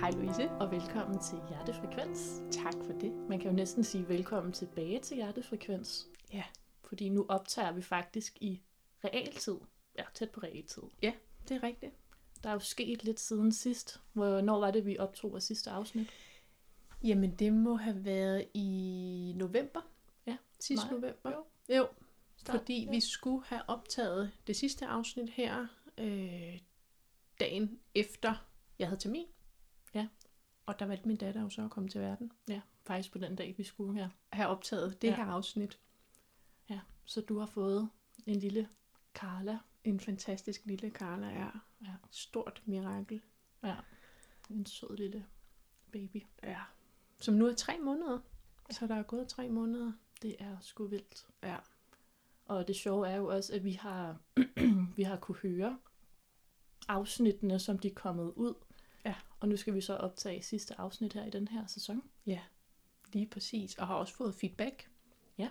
Hej Louise. og velkommen til Hjertefrekvens. Tak for det. Man kan jo næsten sige velkommen tilbage til Hjertefrekvens, Ja, fordi nu optager vi faktisk i realtid. Ja, tæt på realtid. det er rigtigt. Der er jo sket lidt siden sidst. Hvornår var det, vi optog vores sidste afsnit? Jamen, det må have været i november. Ja, Sidste nej, november. jo. jo Start, fordi ja. vi skulle have optaget det sidste afsnit her øh, dagen efter jeg havde termin. Ja. Og der valgte min datter jo så at komme til verden. Ja, faktisk på den dag, vi skulle her. Have optaget det Ja. her afsnit. Ja, så du har fået en lille Carla. En fantastisk lille Carla er. Ja. Stort mirakel. Ja, en sød lille baby. Ja. Som nu er tre måneder. Så der er gået tre måneder. Det er sgu vildt. Ja. Og det sjove er jo også, at vi har, vi har kunne høre afsnittene, som de er kommet ud. Ja. Og nu skal vi så optage sidste afsnit her i den her sæson. Ja, lige præcis. Og har også fået feedback. Ja.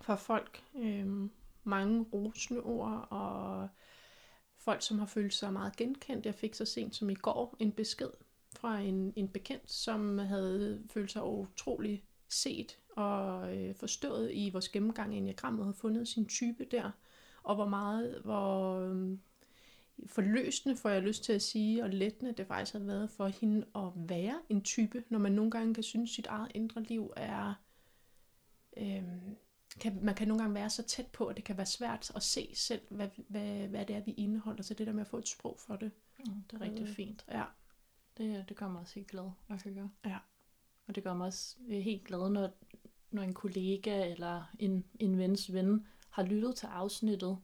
Fra folk. Øhm, mange rosende ord og folk, som har følt sig meget genkendt. Jeg fik så sent som i går en besked fra en, en bekendt, som havde følt sig utrolig set og øh, forstået i vores gennemgang af enagrammet og havde fundet sin type der. Og hvor meget, hvor øhm, forløsende, får jeg lyst til at sige, og lettende det faktisk har været for hende at være en type, når man nogle gange kan synes, at sit eget indre liv er... Øhm, kan, man kan nogle gange være så tæt på, at det kan være svært at se selv, hvad, hvad, hvad det er, vi indeholder. Så det der med at få et sprog for det. Mm, det er rigtig Øh. fint. Ja, Det, det gør mig også helt glad at høre. Ja. Og det gør mig også øh, helt glad, når, når en kollega eller en, en vens ven har lyttet til afsnittet.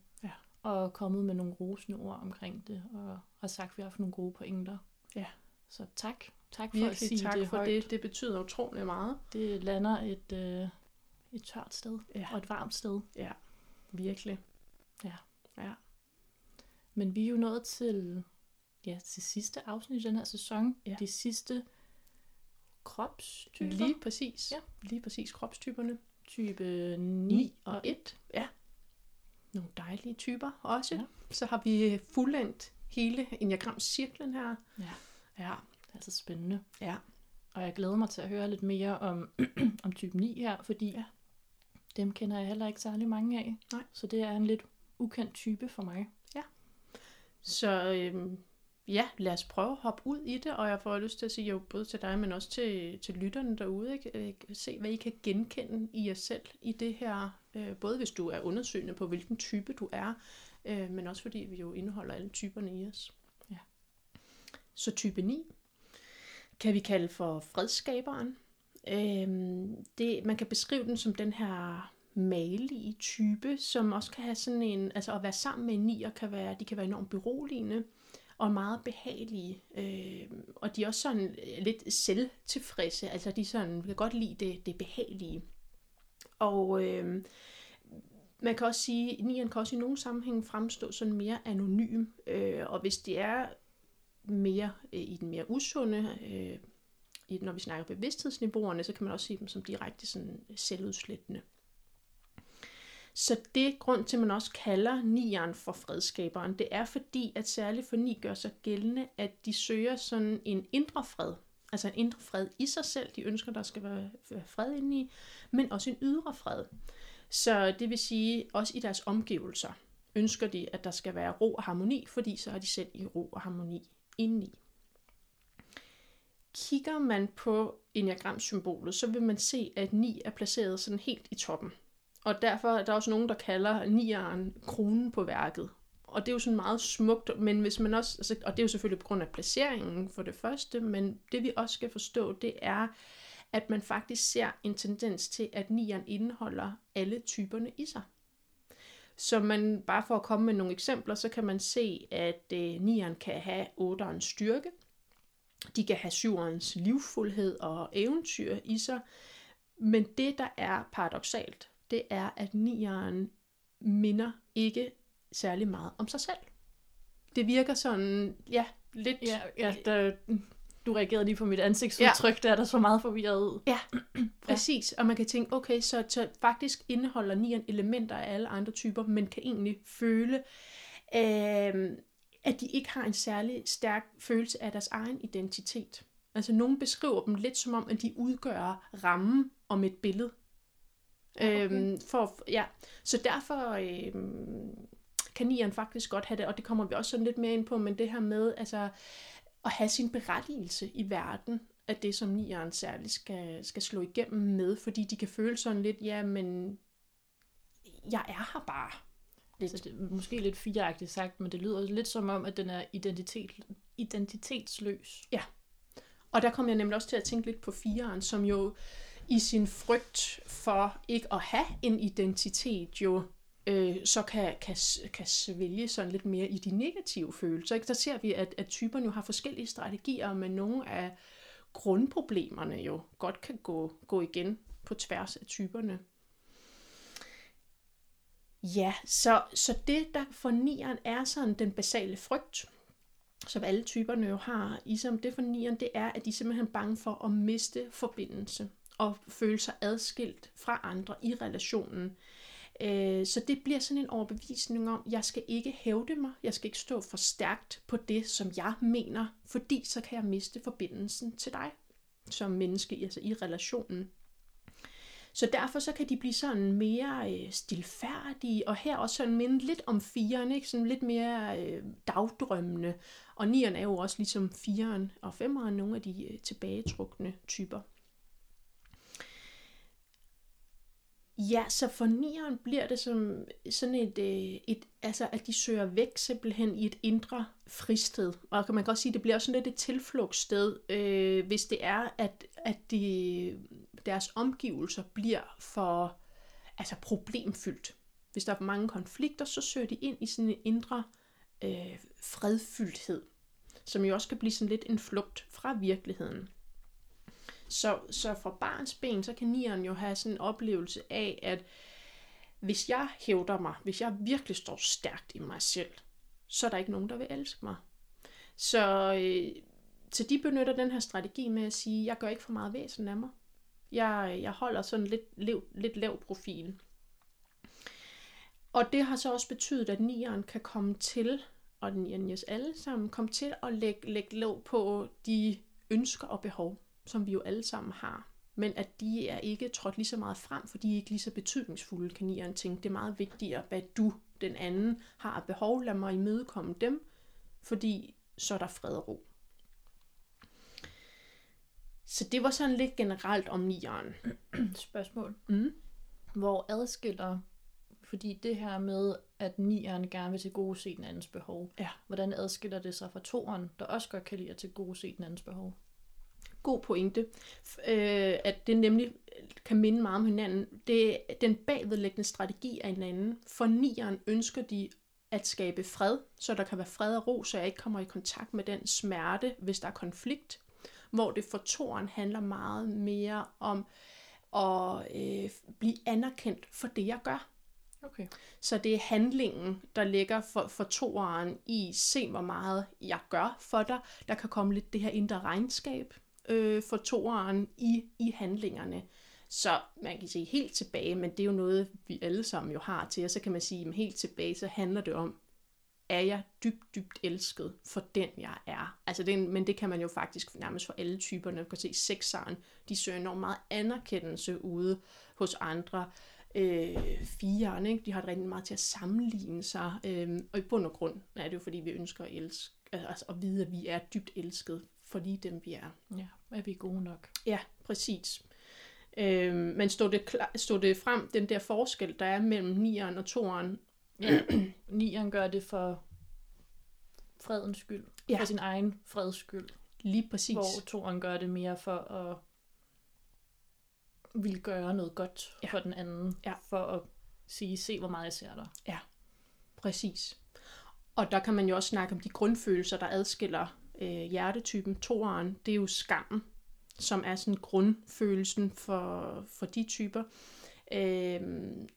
Og kommet med nogle rosende ord omkring det, og har sagt, at vi har haft nogle gode pointer. Ja. Så tak. Tak for at virkelig sige tak det for højt. det. Det betyder utrolig meget. Det lander et, øh, et tørt sted Ja. og et varmt sted. Ja, virkelig. Men vi er jo nået til, ja, til sidste afsnit i den her sæson. Ja. De sidste kropstyper. Lige præcis. Ja. Lige præcis kropstyperne. type 9 9 og og 1. Ja. Nogle dejlige typer også. Ja. Ja. Så har vi fuldendt hele enagramcirklen her. Ja. Ja. Det er altså spændende. Ja. Og jeg glæder mig til at høre lidt mere om, om type 9 her, fordi ja. Ja. dem kender jeg heller ikke særlig mange af. Nej. Så det er en lidt ukendt type for mig. Så øhm, ja, lad os prøve at hoppe ud i det, og jeg får lyst til at sige jo både til dig, men også til, til lytterne derude, ikke? Øh, se hvad I kan genkende i jer selv i det her, øh, både hvis du er undersøgende på, hvilken type du er, øh, men også fordi vi jo indeholder alle typerne i os. Ja. Så type 9 kan vi kalde for fredskaberen. Øhm, det, man kan beskrive den som den her malige type, som også kan have sådan en, altså at være sammen med en nier kan være, de kan være enormt beroligende og meget behagelige. Øh, og de er også sådan øh, lidt selvtilfredse, altså de sådan, kan godt lide det, det behagelige. Og øh, man kan også sige, at nieren kan også i nogle sammenhænge fremstå sådan mere anonym, øh, og hvis det er mere øh, i den mere usunde, øh, i, når vi snakker bevidsthedsniveauerne, så kan man også se dem som direkte sådan selvudslættende. Så det grund til, at man også kalder nieren for fredskaberen, det er fordi, at særligt for ni gør sig gældende, at de søger sådan en indre fred. Altså en indre fred i sig selv. De ønsker, der skal være fred inde i, men også en ydre fred. Så det vil sige, også i deres omgivelser ønsker de, at der skal være ro og harmoni, fordi så er de selv i ro og harmoni indeni. Kigger man på enagramsymbolet, så vil man se, at 9 er placeret sådan helt i toppen. Og derfor er der også nogen, der kalder nieren kronen på værket. Og det er jo sådan meget smukt, men hvis man også, altså, og det er jo selvfølgelig på grund af placeringen for det første, men det vi også skal forstå, det er, at man faktisk ser en tendens til, at nieren indeholder alle typerne i sig. Så man, bare for at komme med nogle eksempler, så kan man se, at øh, nieren kan have otterens styrke, de kan have syverens livfuldhed og eventyr i sig, men det, der er paradoxalt, det er, at nieren minder ikke særlig meget om sig selv. Det virker sådan, ja, lidt... Ja, ja der, du reagerede lige på mit ansigtsudtryk, ja. der er der så meget forvirret ud. Ja, præcis. Og man kan tænke, okay, så, så faktisk indeholder nieren elementer af alle andre typer, men kan egentlig føle, øh, at de ikke har en særlig stærk følelse af deres egen identitet. Altså nogen beskriver dem lidt som om, at de udgør rammen om et billede. Okay. Øhm, for, ja. Så derfor øhm, kan nieren faktisk godt have det, og det kommer vi også sådan lidt mere ind på, men det her med altså, at have sin berettigelse i verden, at det som nieren særligt skal, skal slå igennem med, fordi de kan føle sådan lidt, ja, men jeg er her bare. Lidt. Så det er måske lidt fireagtigt sagt, men det lyder lidt som om, at den er identitet, identitetsløs. Ja, og der kom jeg nemlig også til at tænke lidt på fireren, som jo i sin frygt for ikke at have en identitet jo øh, så kan, kan, kan svælge sådan lidt mere i de negative følelser. Ikke? Der ser vi, at, at typerne jo har forskellige strategier, men nogle af grundproblemerne jo godt kan gå, gå igen på tværs af typerne. Ja, så, så det, der for nieren er sådan den basale frygt, som alle typerne jo har, som det for nieren, det er, at de er simpelthen bange for at miste forbindelse og føle sig adskilt fra andre i relationen. Øh, så det bliver sådan en overbevisning om, at jeg skal ikke hævde mig, jeg skal ikke stå for stærkt på det, som jeg mener, fordi så kan jeg miste forbindelsen til dig som menneske, altså i relationen. Så derfor så kan de blive sådan mere øh, stilfærdige, og her også sådan minde lidt om firen, ikke? Sådan lidt mere øh, dagdrømmende. Og nieren er jo også ligesom firen og femeren nogle af de øh, tilbagetrukne typer. Ja, så for nieren bliver det som sådan et, øh, et, altså at de søger væk simpelthen i et indre fristed. Og man kan godt sige, at det bliver også sådan lidt et tilflugtssted, øh, hvis det er, at, at de, deres omgivelser bliver for altså problemfyldt. Hvis der er for mange konflikter, så søger de ind i sådan en indre øh, fredfyldthed, som jo også kan blive sådan lidt en flugt fra virkeligheden. Så, så fra barns ben, så kan nieren jo have sådan en oplevelse af, at hvis jeg hævder mig, hvis jeg virkelig står stærkt i mig selv, så er der ikke nogen, der vil elske mig. Så, øh, så de benytter den her strategi med at sige, jeg gør ikke for meget væsen af mig. Jeg, jeg holder sådan lidt, lav, lidt lav profil. Og det har så også betydet, at nieren kan komme til, og den nieren alle sammen, komme til at lægge, lægge låg på de ønsker og behov, som vi jo alle sammen har. Men at de er ikke trådt lige så meget frem, for de er ikke lige så betydningsfulde, kan nieren tænke. Det er meget vigtigere, hvad du, den anden, har af behov. Lad mig imødekomme dem, fordi så er der fred og ro. Så det var sådan lidt generelt om nieren. Spørgsmål. Mm. Hvor adskiller, fordi det her med, at nieren gerne vil til gode se den andens behov, ja. hvordan adskiller det sig fra toeren, der også godt kan lide at til gode se den andens behov? God pointe, øh, at det nemlig kan minde meget om hinanden. Det, den bagvedlæggende strategi er en anden. For nieren ønsker de at skabe fred, så der kan være fred og ro, så jeg ikke kommer i kontakt med den smerte, hvis der er konflikt hvor det for toren handler meget mere om at øh, blive anerkendt for det, jeg gør. Okay. Så det er handlingen, der ligger for, for toeren i, se hvor meget jeg gør for dig. Der kan komme lidt det her indre regnskab øh, for toeren i, i handlingerne. Så man kan sige helt tilbage, men det er jo noget, vi alle sammen jo har til, og så kan man sige, at helt tilbage, så handler det om, er jeg dybt, dybt elsket for den, jeg er. Altså det, men det kan man jo faktisk nærmest for alle typerne. Man kan se, sekseren, de søger enormt meget anerkendelse ude hos andre. Øh, fireren, ikke? de har det rigtig meget til at sammenligne sig. Øh, og i bund og grund er det jo, fordi vi ønsker at, elske, altså at vide, at vi er dybt elsket for lige dem, vi er. Ja, er vi gode nok? Ja, præcis. Øh, men stod det, klar, stod det frem, den der forskel, der er mellem nieren og toeren, Ja, nieren gør det for fredens skyld. Ja. For sin egen freds skyld. Lige præcis. Hvor toren gør det mere for at vil gøre noget godt ja. for den anden. Ja. For at sige, se hvor meget jeg ser dig. Ja, præcis. Og der kan man jo også snakke om de grundfølelser, der adskiller øh, hjertetypen. Toren, det er jo skammen, som er sådan grundfølelsen for, for de typer øh,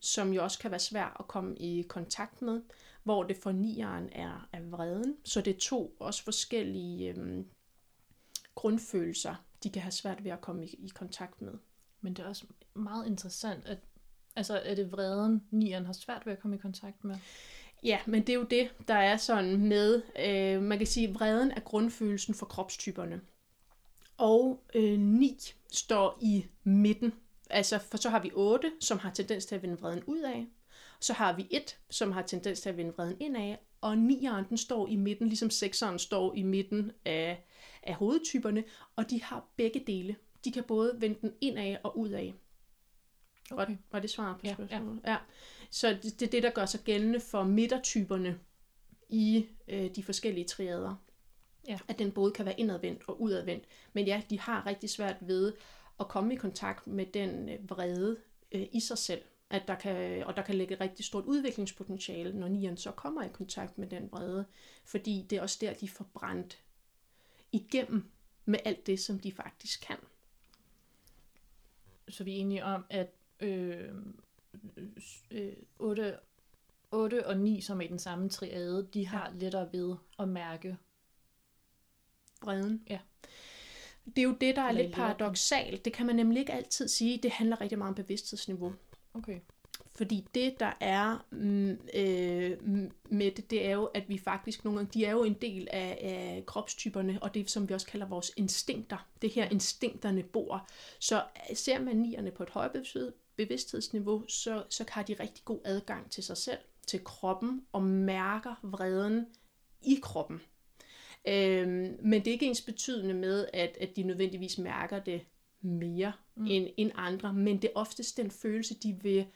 som jo også kan være svært at komme i kontakt med, hvor det for nieren er, er vreden. Så det er to også forskellige øh, grundfølelser, de kan have svært ved at komme i, i kontakt med. Men det er også meget interessant, at altså, er det vreden, nieren har svært ved at komme i kontakt med? Ja, men det er jo det, der er sådan med, øh, man kan sige, vreden er grundfølelsen for kropstyperne. Og øh, 9 står i midten. Altså, for så har vi 8, som har tendens til at vende vreden ud af. Så har vi 1, som har tendens til at vende vreden indad. Og 9'eren, den står i midten, ligesom 6'eren står i midten af, af hovedtyperne. Og de har begge dele. De kan både vende den indad og udad. Okay. Var, var det svar på Ja, spørgsmålet? Ja. ja. Så det, det er det, der gør sig gældende for midtertyperne i øh, de forskellige triader. Ja. At den både kan være indadvendt og udadvendt. Men ja, de har rigtig svært ved at komme i kontakt med den øh, vrede øh, i sig selv. At der kan, og der kan ligge et rigtig stort udviklingspotentiale, når nieren så kommer i kontakt med den vrede. Fordi det er også der, de får brændt igennem med alt det, som de faktisk kan. Så vi er enige om, at øh, øh, 8, 8 og 9, som er i den samme triade, de har lettere ved at mærke. vreden. Ja. Det er jo det, der er Eller lidt paradoxalt. Det kan man nemlig ikke altid sige. Det handler rigtig meget om bevidsthedsniveau. Okay. Fordi det, der er mm, øh, mm, med det, det er jo, at vi faktisk nogle gange, de er jo en del af, af kropstyperne, og det, som vi også kalder vores instinkter. Det her instinkterne bor. Så ser man nierne på et højt bevidst- bevidsthedsniveau, så, så har de rigtig god adgang til sig selv, til kroppen, og mærker vreden i kroppen. Øhm, men det er ikke ens betydende med, at, at de nødvendigvis mærker det mere mm. end, end andre, men det er oftest den følelse, de vil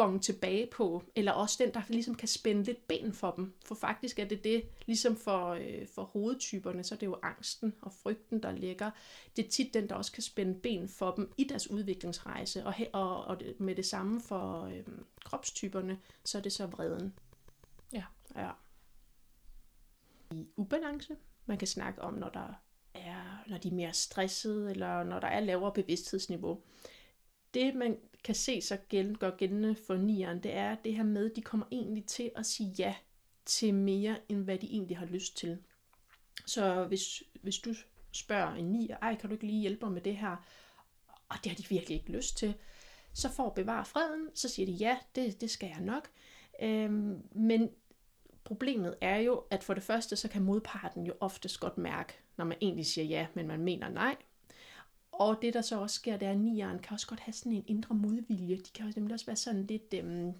bonge tilbage på, eller også den, der ligesom kan spænde lidt ben for dem. For faktisk er det det, ligesom for, øh, for hovedtyperne, så er det jo angsten og frygten, der ligger. Det er tit den, der også kan spænde ben for dem i deres udviklingsrejse. Og, og, og med det samme for øh, kropstyperne, så er det så vreden. Ja. ja. I ubalance, man kan snakke om, når der er, når de er mere stressede, eller når der er lavere bevidsthedsniveau. Det, man kan se så gæld, gør gældende for nieren, det er det her med, at de kommer egentlig til at sige ja til mere, end hvad de egentlig har lyst til. Så hvis, hvis du spørger en nier, ej, kan du ikke lige hjælpe mig med det her? Og det har de virkelig ikke lyst til. Så for at bevare freden, så siger de, ja, det, det skal jeg nok. Øhm, men problemet er jo, at for det første, så kan modparten jo oftest godt mærke, når man egentlig siger ja, men man mener nej. Og det, der så også sker, det er, at nieren kan også godt have sådan en indre modvilje. De kan også nemlig også være sådan lidt... Øhm,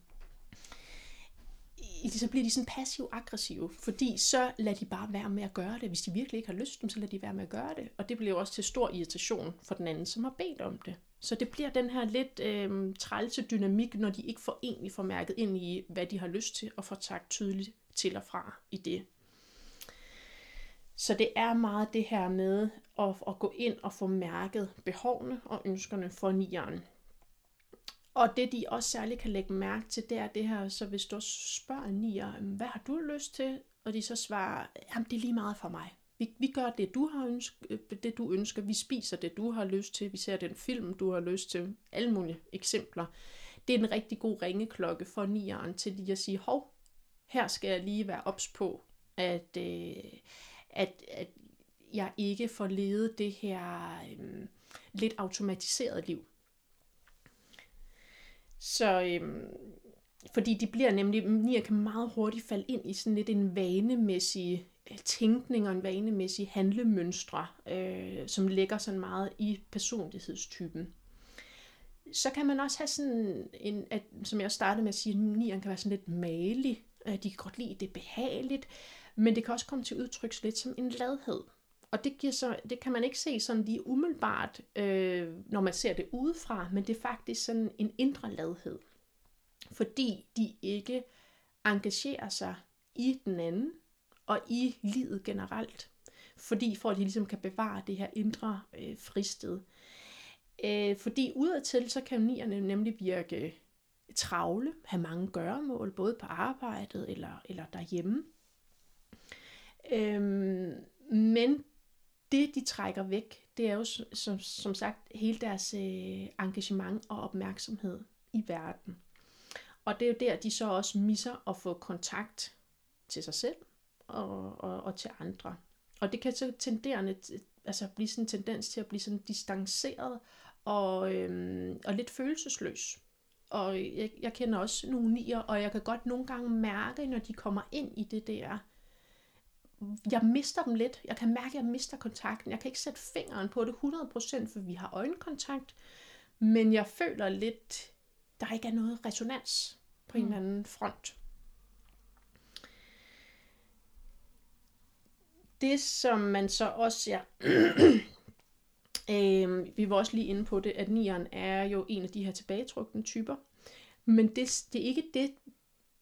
så bliver de sådan passiv-aggressive, fordi så lader de bare være med at gøre det. Hvis de virkelig ikke har lyst, så lader de være med at gøre det. Og det bliver jo også til stor irritation for den anden, som har bedt om det. Så det bliver den her lidt øhm, trælse dynamik, når de ikke får egentlig får mærket ind i, hvad de har lyst til, og får sagt tydeligt til og fra i det. Så det er meget det her med og, og gå ind og få mærket behovene og ønskerne for nieren. Og det de også særligt kan lægge mærke til, det er det her, så hvis du spørger en nier, hvad har du lyst til? Og de så svarer, jamen det er lige meget for mig. Vi, vi gør det, du har ønsket, øh, det du ønsker. Vi spiser det, du har lyst til. Vi ser den film, du har lyst til. Alle mulige eksempler. Det er en rigtig god ringeklokke for nieren til lige at sige, hov, her skal jeg lige være ops på, at, øh, at, at jeg ikke får levet det her øh, lidt automatiseret liv. Så øhm, fordi de bliver nemlig, nier kan meget hurtigt falde ind i sådan lidt en vanemæssig øh, tænkning og en vanemæssig handlemønstre, øh, som ligger sådan meget i personlighedstypen. Så kan man også have sådan en, at, som jeg også startede med at sige, at nieren kan være sådan lidt malig. Øh, de kan godt lide, det behageligt, men det kan også komme til udtryk lidt som en ladhed. Og det, giver så, det kan man ikke se sådan lige umiddelbart, øh, når man ser det udefra, men det er faktisk sådan en indre ladhed. Fordi de ikke engagerer sig i den anden og i livet generelt. Fordi for at de ligesom kan bevare det her indre øh, fristed. Øh, fordi udadtil, så kan nierne nemlig virke travle, have mange gøremål, både på arbejdet eller, eller derhjemme. Øhm, men det, de trækker væk, det er jo som, som sagt hele deres øh, engagement og opmærksomhed i verden. Og det er jo der, de så også misser at få kontakt til sig selv og, og, og til andre. Og det kan så tenderende, altså blive sådan en tendens til at blive sådan distanceret og, øhm, og lidt følelsesløs. Og jeg, jeg kender også nogle nier, og jeg kan godt nogle gange mærke, når de kommer ind i det der jeg mister dem lidt. Jeg kan mærke, at jeg mister kontakten. Jeg kan ikke sætte fingeren på det 100%, for vi har øjenkontakt. Men jeg føler lidt, der ikke er noget resonans på en eller anden front. Det, som man så også ser, øh, vi var også lige inde på det, at nieren er jo en af de her tilbagetrukne typer. Men det, det er ikke det,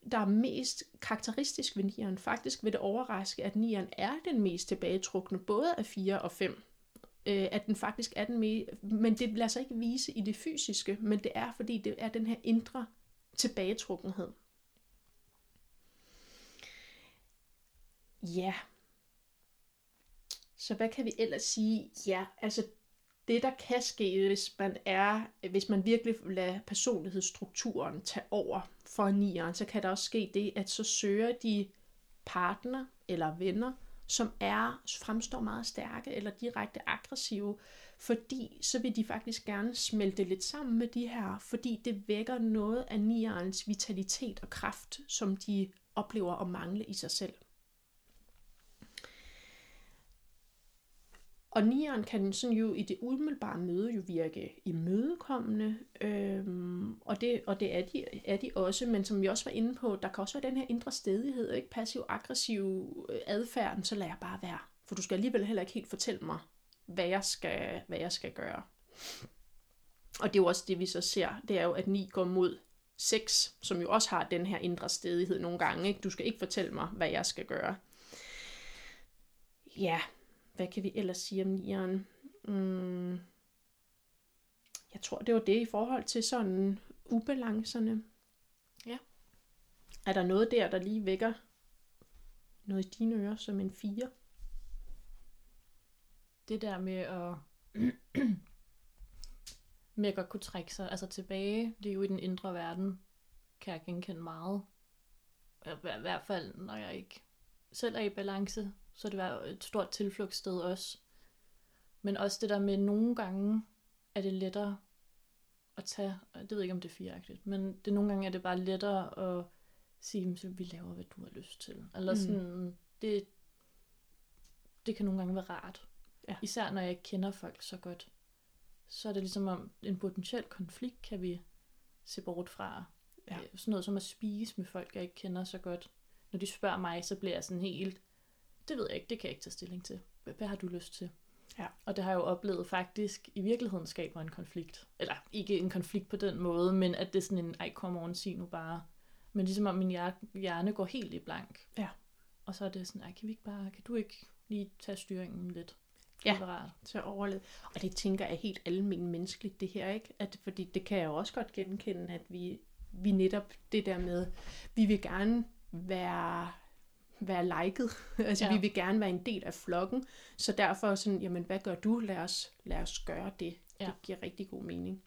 der er mest karakteristisk ved nieren. Faktisk vil det overraske, at nieren er den mest tilbagetrukne, både af 4 og 5. Øh, at den faktisk er den mest, men det lader sig ikke vise i det fysiske, men det er, fordi det er den her indre tilbagetrukkenhed. Ja. Så hvad kan vi ellers sige? Ja, altså det der kan ske, hvis man er, hvis man virkelig lader personlighedsstrukturen tage over for nieren, så kan der også ske det, at så søger de partner eller venner, som er fremstår meget stærke eller direkte aggressive, fordi så vil de faktisk gerne smelte lidt sammen med de her, fordi det vækker noget af nierens vitalitet og kraft, som de oplever at mangle i sig selv. Og nieren kan sådan jo i det umiddelbare møde jo virke imødekommende, øhm, og, det, og det er de, er de også, men som vi også var inde på, der kan også være den her indre stedighed, ikke passiv-aggressiv øh, adfærd, så lader jeg bare være. For du skal alligevel heller ikke helt fortælle mig, hvad jeg skal, hvad jeg skal gøre. Og det er jo også det, vi så ser, det er jo, at ni går mod 6, som jo også har den her indre stedighed nogle gange. Ikke? Du skal ikke fortælle mig, hvad jeg skal gøre. Ja, hvad kan vi ellers sige om nieren? Mm, jeg tror, det var det i forhold til sådan ubalancerne. Ja. Er der noget der, der lige vækker noget i dine ører som en fire? Det der med at med at godt kunne trække sig altså tilbage, det er jo i den indre verden, kan jeg genkende meget. I hvert fald, når jeg ikke selv er i balance, så det var et stort tilflugtssted også. Men også det der med, nogle gange er det lettere at tage, det ved jeg ikke, om det er fireagtigt, men det nogle gange er det bare lettere at sige, at vi laver, hvad du har lyst til. Eller mm. sådan, det, det kan nogle gange være rart. Ja. Især når jeg ikke kender folk så godt. Så er det ligesom om en potentiel konflikt kan vi se bort fra. Ja. Sådan noget som at spise med folk, jeg ikke kender så godt. Når de spørger mig, så bliver jeg sådan helt, det ved jeg ikke, det kan jeg ikke tage stilling til. Hvad har du lyst til? Ja. Og det har jeg jo oplevet faktisk i virkeligheden skaber en konflikt. Eller ikke en konflikt på den måde, men at det er sådan en, ej kom on, sig nu bare. Men ligesom om min hjerne går helt i blank. Ja. Og så er det sådan, ej, kan vi ikke bare, kan du ikke lige tage styringen lidt? Ja, rart. til at overleve. Og det tænker jeg helt almindeligt menneskeligt, det her, ikke? At, fordi det kan jeg også godt genkende, at vi, vi netop det der med, vi vil gerne være være liket. altså ja. vi vil gerne være en del af flokken. Så derfor sådan, jamen hvad gør du? Lad os, lad os gøre det. Ja. Det giver rigtig god mening.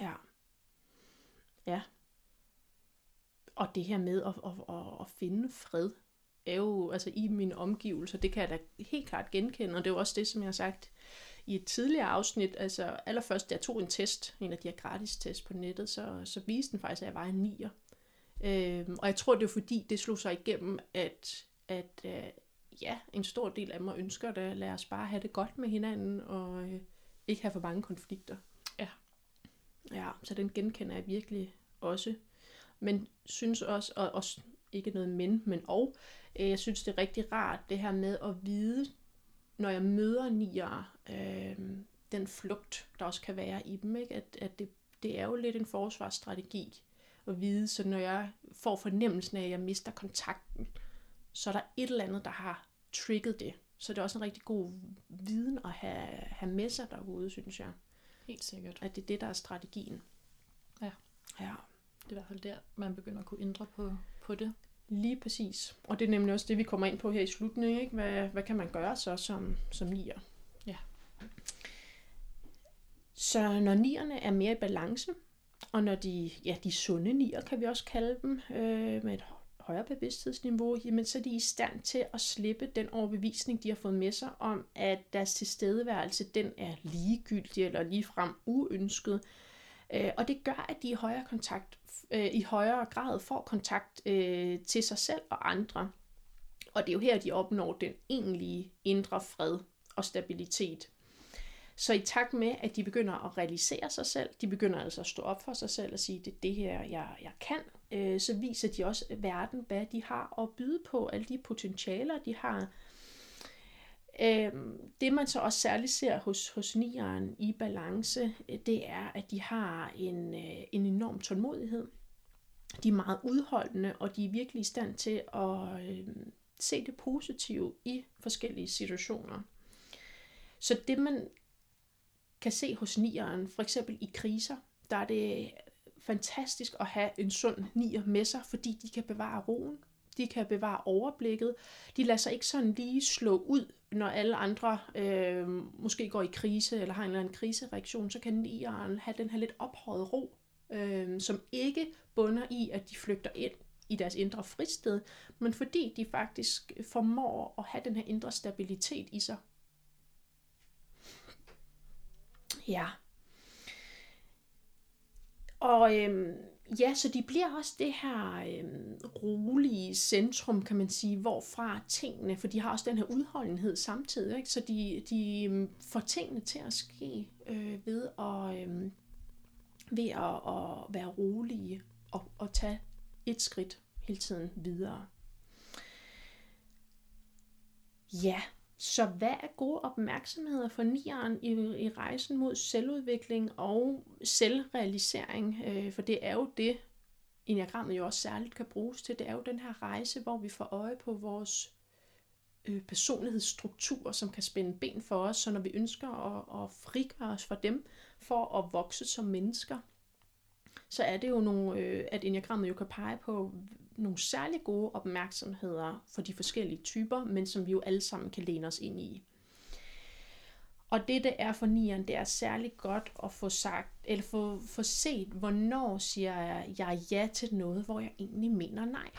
Ja. Ja. Og det her med at, at, at, at finde fred, er jo altså i mine omgivelser, det kan jeg da helt klart genkende, og det er jo også det, som jeg har sagt i et tidligere afsnit, altså allerførst, da jeg tog en test, en af de her gratis test på nettet, så, så viste den faktisk, at jeg var en nier. Øhm, og jeg tror, det er fordi, det slog sig igennem, at, at øh, ja, en stor del af mig ønsker det. Lad os bare have det godt med hinanden, og øh, ikke have for mange konflikter. Ja. Ja, så den genkender jeg virkelig også. Men synes også, og også ikke noget men, men og, øh, jeg synes det er rigtig rart, det her med at vide, når jeg møder nier, øh, den flugt, der også kan være i dem, ikke? At, at det, det er jo lidt en forsvarsstrategi at vide, så når jeg får fornemmelsen af, at jeg mister kontakten, så er der et eller andet, der har trigget det. Så det er også en rigtig god viden at have, have med sig derude, synes jeg. Helt sikkert. At det er det, der er strategien. Ja. Ja. Det er i hvert fald der, man begynder at kunne ændre på, på det. Lige præcis. Og det er nemlig også det, vi kommer ind på her i slutningen. Ikke? Hvad, hvad kan man gøre så som, som nier? Ja. Så når nierne er mere i balance, og når de, ja, de sunde nier, kan vi også kalde dem, øh, med et højere bevidsthedsniveau, jamen så er de i stand til at slippe den overbevisning, de har fået med sig om, at deres tilstedeværelse, den er ligegyldig eller ligefrem uønsket. Øh, og det gør, at de i højere, kontakt, øh, i højere grad får kontakt øh, til sig selv og andre. Og det er jo her, de opnår den egentlige indre fred og stabilitet. Så i takt med, at de begynder at realisere sig selv, de begynder altså at stå op for sig selv og sige, det er det her, jeg, jeg kan, øh, så viser de også verden, hvad de har at byde på, alle de potentialer, de har. Øh, det man så også særligt ser hos, hos nieren i balance, øh, det er, at de har en, øh, en enorm tålmodighed. De er meget udholdende, og de er virkelig i stand til at øh, se det positive i forskellige situationer. Så det man kan se hos nieren, for eksempel i kriser, der er det fantastisk at have en sund nier med sig, fordi de kan bevare roen, de kan bevare overblikket, de lader sig ikke sådan lige slå ud, når alle andre øh, måske går i krise eller har en eller anden krisereaktion, så kan nieren have den her lidt ophøjet ro, øh, som ikke bunder i, at de flygter ind i deres indre fristed, men fordi de faktisk formår at have den her indre stabilitet i sig. Ja. Og øhm, ja, så de bliver også det her øhm, rolige centrum, kan man sige, hvorfra tingene, for de har også den her udholdenhed samtidig, ikke? så de, de øhm, får tingene til at ske øh, ved at, øhm, ved at, at være rolige og, og tage et skridt hele tiden videre. Ja, så hvad er gode opmærksomheder for nieren i, i rejsen mod selvudvikling og selvrealisering? Øh, for det er jo det, enagrammet jo også særligt kan bruges til. Det er jo den her rejse, hvor vi får øje på vores øh, personlighedsstrukturer, som kan spænde ben for os, så når vi ønsker at, at frigøre os fra dem for at vokse som mennesker, så er det jo nogle, øh, at enagrammet jo kan pege på, nogle særlig gode opmærksomheder for de forskellige typer, men som vi jo alle sammen kan læne os ind i. Og det, det er for nieren, det er særlig godt at få sagt, eller få, få set, hvornår siger jeg, jeg ja til noget, hvor jeg egentlig mener nej.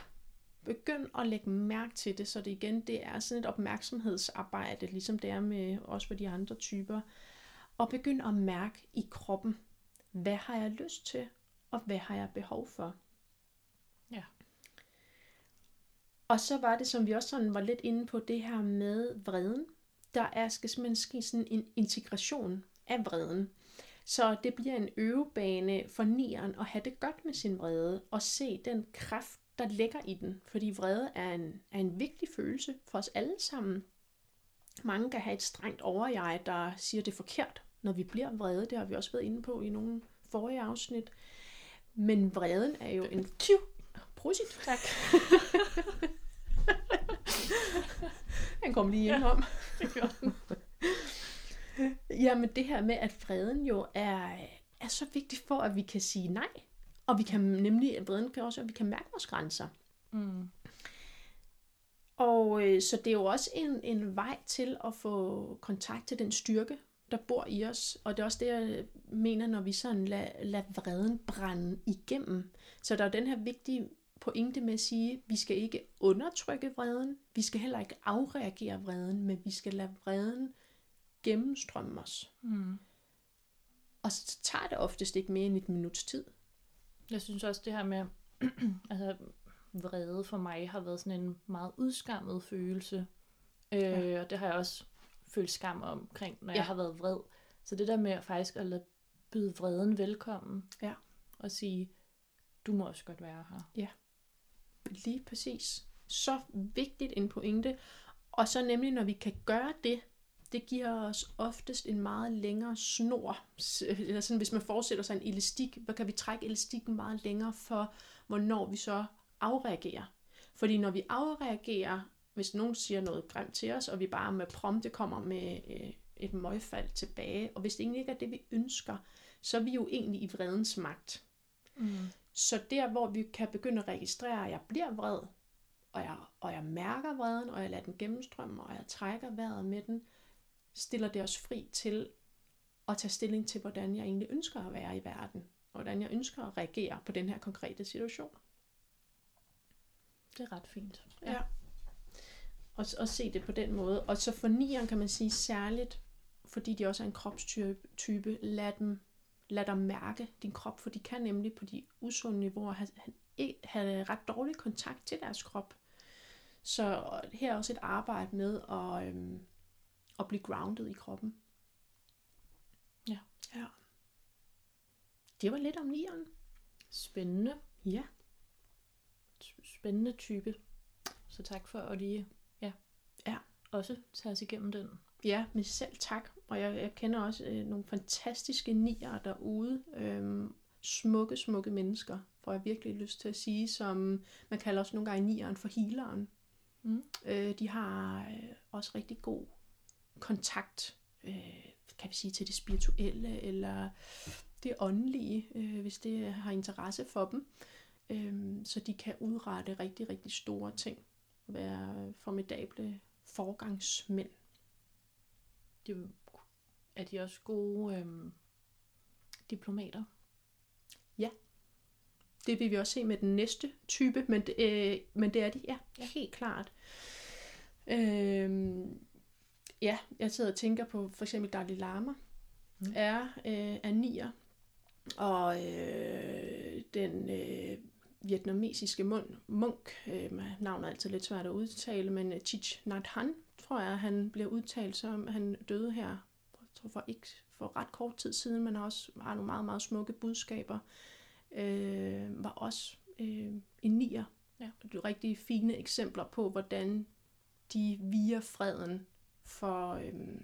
Begynd at lægge mærke til det, så det igen, det er sådan et opmærksomhedsarbejde, ligesom det er med også for de andre typer. Og begynd at mærke i kroppen, hvad har jeg lyst til, og hvad har jeg behov for. Og så var det, som vi også sådan var lidt inde på, det her med vreden. Der er, skal simpelthen ske sådan en integration af vreden. Så det bliver en øvebane for nieren at have det godt med sin vrede, og se den kraft, der ligger i den. Fordi vrede er en, er en vigtig følelse for os alle sammen. Mange kan have et strengt overjeg, der siger det forkert, når vi bliver vrede. Det har vi også været inde på i nogle forrige afsnit. Men vreden er jo en... Tju! Prosit. Tak. Han kom lige ind om. Jamen det her med, at freden jo er, er så vigtig for, at vi kan sige nej. Og vi kan nemlig, vreden kan også, at vi kan mærke vores grænser. Mm. Og øh, så det er jo også en, en vej til at få kontakt til den styrke, der bor i os. Og det er også det, jeg mener, når vi sådan lader lad vreden brænde igennem. Så der er den her vigtige pointe med at sige, at vi skal ikke undertrykke vreden, vi skal heller ikke afreagere vreden, men vi skal lade vreden gennemstrømme os. Mm. Og så tager det oftest ikke mere end et minuts tid. Jeg synes også det her med, altså vrede for mig har været sådan en meget udskammet følelse. Øh, ja. Og det har jeg også følt skam omkring, når ja. jeg har været vred. Så det der med faktisk at lade byde vreden velkommen. Ja. Og sige, du må også godt være her. Ja. Lige præcis. Så vigtigt en pointe. Og så nemlig, når vi kan gøre det, det giver os oftest en meget længere snor. Eller sådan, hvis man forestiller sig en elastik, hvor kan vi trække elastikken meget længere for, hvornår vi så afreagerer. Fordi når vi afreagerer, hvis nogen siger noget grimt til os, og vi bare med prompte kommer med øh, et møgfald tilbage, og hvis det egentlig ikke er det, vi ønsker, så er vi jo egentlig i vredens magt. Mm. Så der, hvor vi kan begynde at registrere, at jeg bliver vred, og jeg, og jeg mærker vreden, og jeg lader den gennemstrømme, og jeg trækker vejret med den, stiller det os fri til at tage stilling til, hvordan jeg egentlig ønsker at være i verden, og hvordan jeg ønsker at reagere på den her konkrete situation. Det er ret fint. Ja. ja. Og, og se det på den måde. Og så for nieren kan man sige særligt, fordi de også er en kropstype, lad dem lad dig mærke din krop, for de kan nemlig på de usunde niveauer have, have ret dårlig kontakt til deres krop. Så her er også et arbejde med at, øhm, at blive grounded i kroppen. Ja. ja. Det var lidt om nieren. Spændende. Ja. Spændende type. Så tak for at lige ja, Ja. også tage os igennem den. Ja, men selv tak. Og jeg, jeg kender også øh, nogle fantastiske nier derude. Øhm, smukke, smukke mennesker, får jeg virkelig lyst til at sige, som man kalder også nogle gange nieren for healeren. Mm. Øh, de har øh, også rigtig god kontakt, øh, kan vi sige, til det spirituelle eller det åndelige, øh, hvis det har interesse for dem. Øh, så de kan udrette rigtig, rigtig store ting. Være formidable forgangsmænd. De, er de også gode øhm, diplomater? Det vil vi også se med den næste type, men, det- øh, men det er de, ja, ja. helt klart. Øh, ja, jeg sidder og tænker på for eksempel Dalai Lama, mm. er, øh, er nier, og øh, den øh, vietnamesiske mund, munk, øh, navnet er altid lidt svært at udtale, men Thich Nhat Hanh, tror jeg, han bliver udtalt som, han døde her, tror for ikke for ret kort tid siden, men også har nogle meget, meget smukke budskaber, øh, var også øh, en nier. Ja. Det er rigtig fine eksempler på, hvordan de via freden får, øh,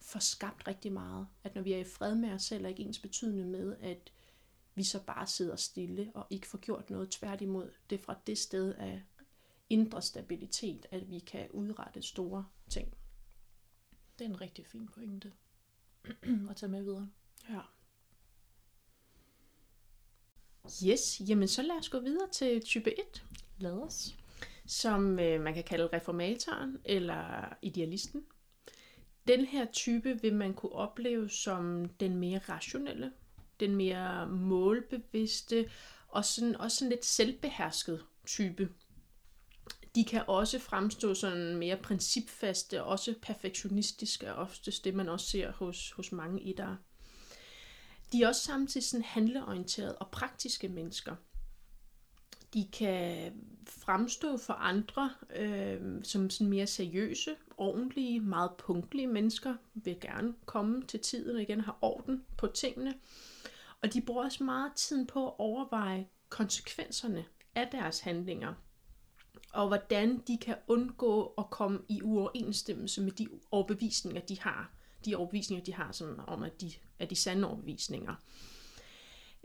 får skabt rigtig meget. At når vi er i fred med os selv, er ikke ens betydende med, at vi så bare sidder stille og ikke får gjort noget. Tværtimod, det er fra det sted af indre stabilitet, at vi kan udrette store ting. Det er en rigtig fin pointe at tage med videre. Ja. Yes, jamen så lad os gå videre til type 1. Lad os. som øh, man kan kalde reformatoren eller idealisten. Den her type vil man kunne opleve som den mere rationelle, den mere målbevidste og sådan, også sådan lidt selvbehersket type. De kan også fremstå sådan mere principfaste, også perfektionistiske, og oftest det man også ser hos, hos mange etter. De er også samtidig sådan handleorienterede og praktiske mennesker de kan fremstå for andre øh, som sådan mere seriøse, ordentlige, meget punktlige mennesker, vil gerne komme til tiden og igen have orden på tingene. Og de bruger også meget tiden på at overveje konsekvenserne af deres handlinger, og hvordan de kan undgå at komme i uoverensstemmelse med de overbevisninger, de har. De overbevisninger, de har, som om, at de er de sande overbevisninger.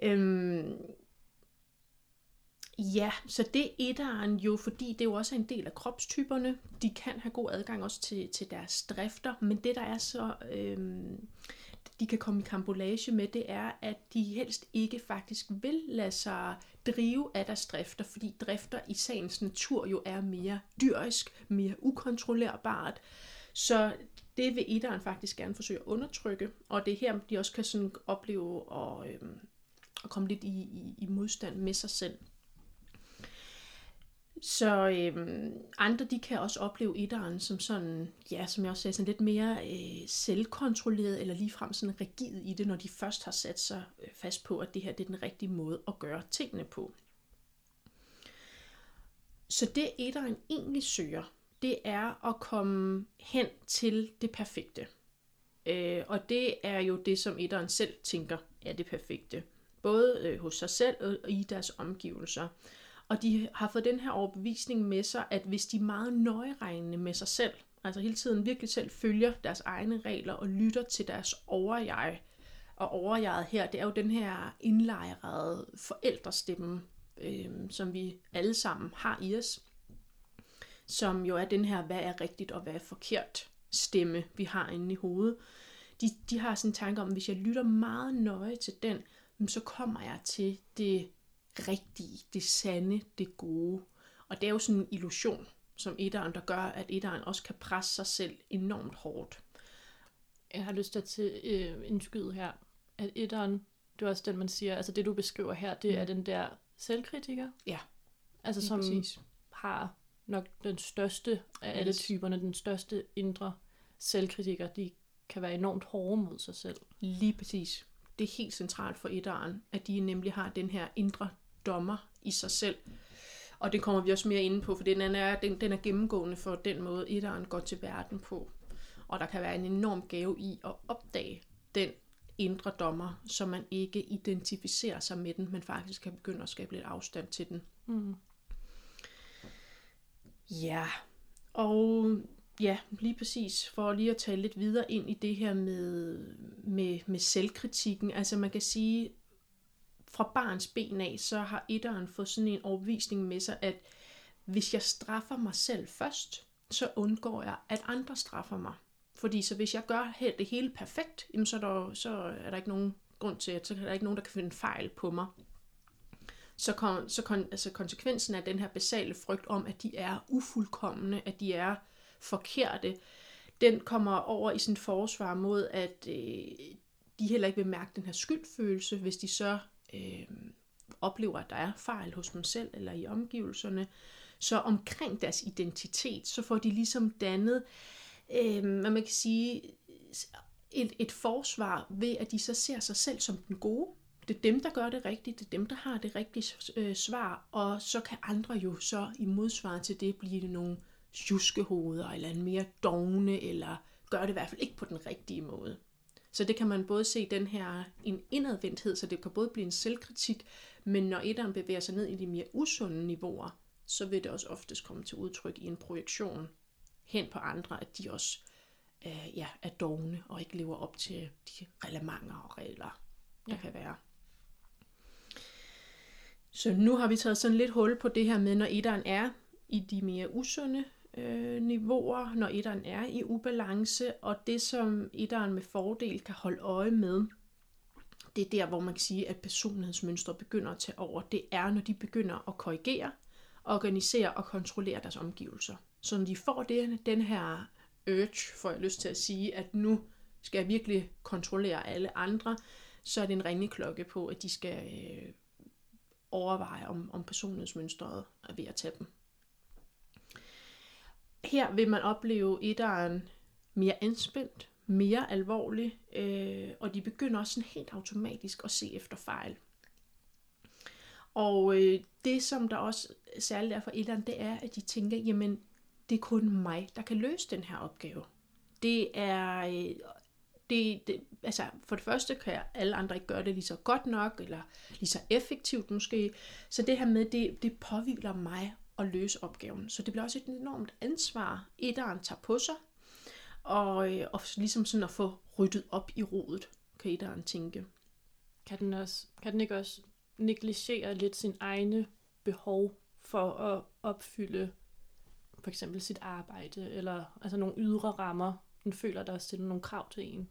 Øhm, Ja, så det er etteren jo, fordi det jo også er en del af kropstyperne. De kan have god adgang også til, til deres drifter, men det der er så, øhm, de kan komme i kambolage med, det er, at de helst ikke faktisk vil lade sig drive af deres drifter, fordi drifter i sagens natur jo er mere dyrisk, mere ukontrollerbart. Så det vil etteren faktisk gerne forsøge at undertrykke, og det er her, de også kan sådan opleve at, øhm, at komme lidt i, i, i modstand med sig selv. Så øhm, andre, de kan også opleve etteren som sådan, ja, som jeg også sagde, sådan lidt mere øh, selvkontrolleret, eller ligefrem sådan rigid i det, når de først har sat sig øh, fast på, at det her det er den rigtige måde at gøre tingene på. Så det etteren egentlig søger, det er at komme hen til det perfekte. Øh, og det er jo det, som etteren selv tænker er det perfekte. Både øh, hos sig selv og i deres omgivelser. Og de har fået den her overbevisning med sig, at hvis de er meget nøjeregnende med sig selv, altså hele tiden virkelig selv følger deres egne regler og lytter til deres overjeg, og overjeget her, det er jo den her indlejrede forældrestemme, øh, som vi alle sammen har i os, som jo er den her, hvad er rigtigt og hvad er forkert stemme, vi har inde i hovedet. De, de har sådan en tanke om, at hvis jeg lytter meget nøje til den, så kommer jeg til det rigtige, det sande, det gode. Og det er jo sådan en illusion, som etteren, der gør, at etteren også kan presse sig selv enormt hårdt. Jeg har lyst til at til, øh, indskyde her, at etteren, det er også den, man siger, altså det du beskriver her, det mm. er den der selvkritiker. Ja, Altså som præcis. har nok den største af alle Yes. typerne, den største indre selvkritiker, de kan være enormt hårde mod sig selv. Lige præcis. Det er helt centralt for etteren, at de nemlig har den her indre dommer i sig selv. Og det kommer vi også mere inde på, for den er, den, den er gennemgående for den måde, etteren går til verden på. Og der kan være en enorm gave i at opdage den indre dommer, så man ikke identificerer sig med den, men faktisk kan begynde at skabe lidt afstand til den. Mm. Ja, og ja, lige præcis, for lige at tale lidt videre ind i det her med, med, med selvkritikken. Altså man kan sige, fra barns ben af, så har etteren fået sådan en overbevisning med sig, at hvis jeg straffer mig selv først, så undgår jeg, at andre straffer mig. Fordi så hvis jeg gør det hele perfekt, jamen så, er der, så er der ikke nogen grund til, at så er der ikke nogen, der kan finde fejl på mig. Så, kon, så kon, altså konsekvensen af den her basale frygt om, at de er ufuldkommende, at de er forkerte, den kommer over i sin forsvar mod, at øh, de heller ikke vil mærke den her skyldfølelse, hvis de så øh, oplever, at der er fejl hos dem selv eller i omgivelserne. Så omkring deres identitet, så får de ligesom dannet, øh, hvad man kan sige, et, et forsvar ved, at de så ser sig selv som den gode. Det er dem, der gør det rigtigt, det er dem, der har det rigtige øh, svar, og så kan andre jo så i modsvar til det blive nogle tjuskehoveder, eller en mere dogne, eller gør det i hvert fald ikke på den rigtige måde. Så det kan man både se den her en indadvendthed, så det kan både blive en selvkritik, men når etteren bevæger sig ned i de mere usunde niveauer, så vil det også oftest komme til udtryk i en projektion hen på andre, at de også øh, ja, er dogne og ikke lever op til de reglementer og regler, der ja. kan være. Så nu har vi taget sådan lidt hul på det her med, når etteren er i de mere usunde øh, niveauer, når etteren er i ubalance, og det som etteren med fordel kan holde øje med, det er der, hvor man kan sige, at personlighedsmønstre begynder at tage over. Det er, når de begynder at korrigere, organisere og kontrollere deres omgivelser. Så når de får det, den her urge, får jeg lyst til at sige, at nu skal jeg virkelig kontrollere alle andre, så er det en ringeklokke på, at de skal øh, overveje, om, om personlighedsmønstret er ved at tage dem. Her vil man opleve etteren mere anspændt, mere alvorlig, øh, og de begynder også sådan helt automatisk at se efter fejl. Og øh, det, som der også særligt er for etteren, det er, at de tænker, jamen, det er kun mig, der kan løse den her opgave. Det er, øh, det, det, altså for det første kan alle andre ikke gøre det lige så godt nok, eller lige så effektivt måske. Så det her med, det, det påviler mig at løse opgaven. Så det bliver også et enormt ansvar, etteren tager på sig, og, øh, og ligesom sådan at få ryddet op i rodet, kan etteren tænke. Kan den, også, kan den ikke også negligere lidt sin egne behov for at opfylde for eksempel sit arbejde, eller altså nogle ydre rammer, den føler, der stiller nogle krav til en?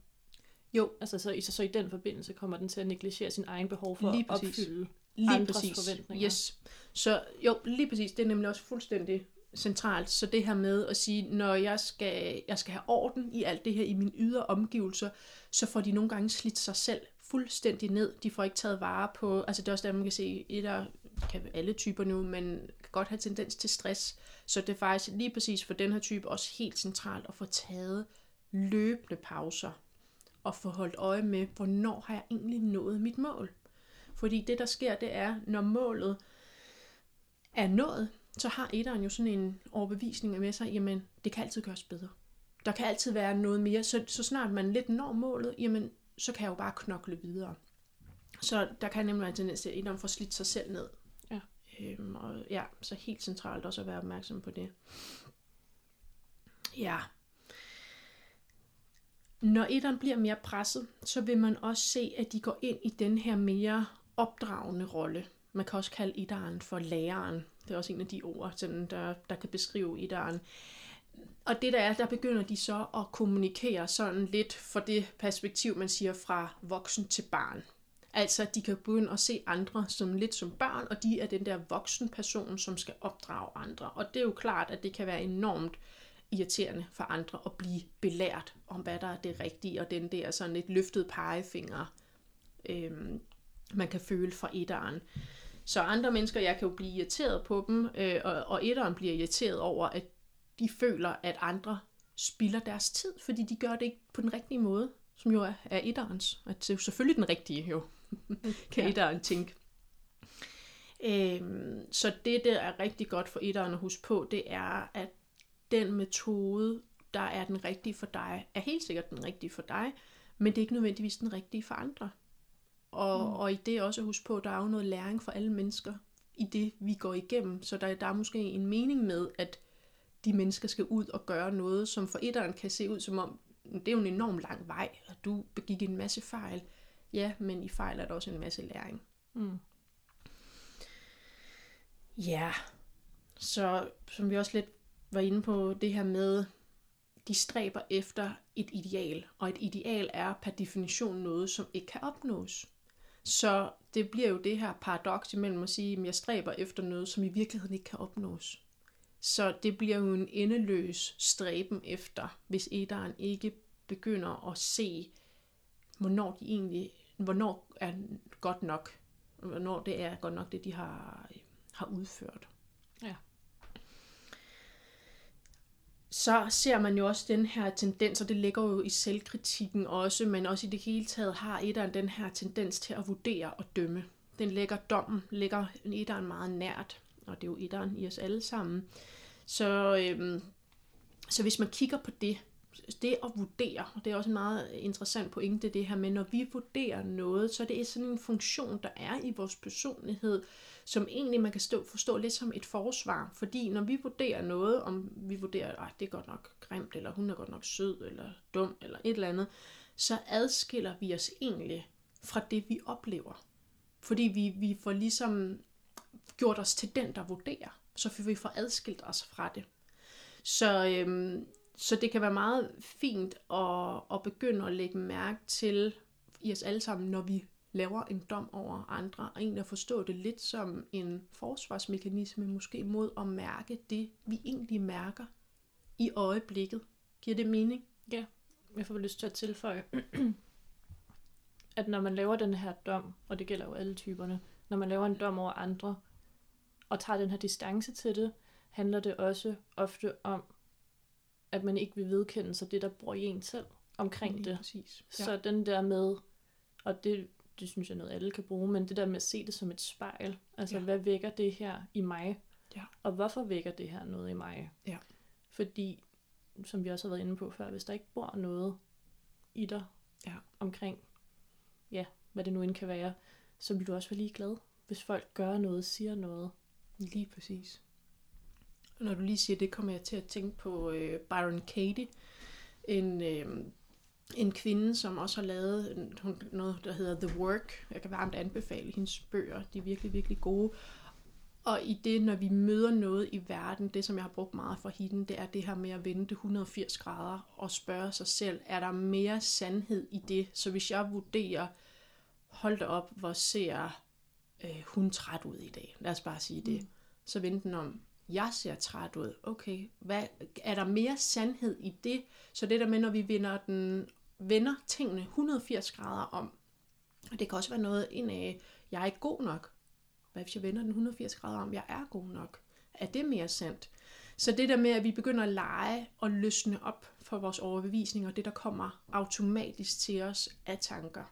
Jo. Altså så, så, så i den forbindelse kommer den til at negligere sin egen behov for Lige at opfylde Lige andres præcis. forventninger. Yes. Så jo, lige præcis. Det er nemlig også fuldstændig centralt. Så det her med at sige, når jeg skal, jeg skal have orden i alt det her i mine ydre omgivelser, så får de nogle gange slidt sig selv fuldstændig ned. De får ikke taget vare på, altså det er også der, man kan se, et af kan alle typer nu, men kan godt have tendens til stress. Så det er faktisk lige præcis for den her type også helt centralt at få taget løbende pauser og få holdt øje med, hvornår har jeg egentlig nået mit mål. Fordi det, der sker, det er, når målet er nået, så har etteren jo sådan en overbevisning med sig, jamen, det kan altid gøres bedre. Der kan altid være noget mere. Så, så snart man lidt når målet, jamen, så kan jeg jo bare knokle videre. Så der kan nemlig være en tendens til, at etteren får slidt sig selv ned. Ja. Øhm, og ja, så helt centralt også at være opmærksom på det. Ja. Når etteren bliver mere presset, så vil man også se, at de går ind i den her mere opdragende rolle. Man kan også kalde idaren for læreren. Det er også en af de ord, sådan, der, der kan beskrive idaren. Og det der er, der begynder de så at kommunikere sådan lidt for det perspektiv, man siger fra voksen til barn. Altså, de kan begynde at se andre som lidt som børn, og de er den der voksen person, som skal opdrage andre. Og det er jo klart, at det kan være enormt irriterende for andre at blive belært om, hvad der er det rigtige, og den der sådan lidt løftet pegefinger, øhm, man kan føle fra etteren. Så andre mennesker, jeg kan jo blive irriteret på dem, øh, og, og etteren bliver irriteret over, at de føler, at andre spilder deres tid, fordi de gør det ikke på den rigtige måde, som jo er, er etterens. At det er jo selvfølgelig den rigtige, jo, kan ja. etteren tænke. Øhm, så det, der er rigtig godt for etteren at huske på, det er, at den metode, der er den rigtige for dig, er helt sikkert den rigtige for dig, men det er ikke nødvendigvis den rigtige for andre. Og, mm. og i det også huske på, at der er jo noget læring for alle mennesker i det, vi går igennem. Så der, der er måske en mening med, at de mennesker skal ud og gøre noget, som for etteren kan se ud som om, det er jo en enorm lang vej, og du begik en masse fejl. Ja, men i fejl er der også en masse læring. Mm. Ja, så som vi også lidt var inde på, det her med, de stræber efter et ideal, og et ideal er per definition noget, som ikke kan opnås. Så det bliver jo det her paradoks imellem at sige, at jeg stræber efter noget, som i virkeligheden ikke kan opnås. Så det bliver jo en endeløs stræben efter, hvis æderen ikke begynder at se, hvornår de egentlig, hvornår er godt nok, hvornår det er godt nok det, de har, øh, har udført. Ja. Så ser man jo også den her tendens, og det ligger jo i selvkritikken også, men også i det hele taget har etteren den her tendens til at vurdere og dømme. Den lægger dommen, lægger etteren meget nært, og det er jo etteren i os alle sammen. Så, øhm, så hvis man kigger på det, det at vurdere, og det er også en meget interessant pointe, det her med, når vi vurderer noget, så det er sådan en funktion, der er i vores personlighed, som egentlig man kan stå, forstå lidt som et forsvar. Fordi når vi vurderer noget, om vi vurderer, at det er godt nok grimt, eller hun er godt nok sød, eller dum, eller et eller andet, så adskiller vi os egentlig fra det, vi oplever. Fordi vi, vi får ligesom gjort os til den, der vurderer. Så vi får adskilt os fra det. Så, øhm, så det kan være meget fint at, at begynde at lægge mærke til i os alle sammen, når vi laver en dom over andre, og egentlig at forstå det lidt som en forsvarsmekanisme, måske mod at mærke det, vi egentlig mærker i øjeblikket. Giver det mening? Ja, jeg får lyst til at tilføje, at når man laver den her dom, og det gælder jo alle typerne, når man laver en dom over andre, og tager den her distance til det, handler det også ofte om, at man ikke vil vedkende sig det, der bor i en selv omkring Lige det. Præcis. Ja. Så den der med, og det, det synes jeg noget alle kan bruge, men det der med at se det som et spejl. Altså, Ja. hvad vækker det her i mig? Ja. Og hvorfor vækker det her noget i mig? Ja. Fordi, som vi også har været inde på før, hvis der ikke bor noget i dig Ja. omkring, ja, hvad det nu end kan være, så vil du også være lige glad, hvis folk gør noget, siger noget. Lige præcis. Og når du lige siger det, kommer jeg til at tænke på øh, Byron Katie, en, øh, en kvinde, som også har lavet noget, der hedder The Work. Jeg kan varmt anbefale hendes bøger. De er virkelig, virkelig gode. Og i det, når vi møder noget i verden, det som jeg har brugt meget for hende, det er det her med at vende det 180 grader og spørge sig selv, er der mere sandhed i det? Så hvis jeg vurderer, hold da op, hvor ser øh, hun træt ud i dag. Lad os bare sige det. Mm. Så vend den om, jeg ser træt ud. Okay, hvad, er der mere sandhed i det? Så det der med, når vi vender, den, vender tingene 180 grader om, og det kan også være noget ind af, jeg er ikke god nok. Hvad hvis jeg vender den 180 grader om, jeg er god nok? Er det mere sandt? Så det der med, at vi begynder at lege og løsne op for vores overbevisninger, det der kommer automatisk til os af tanker,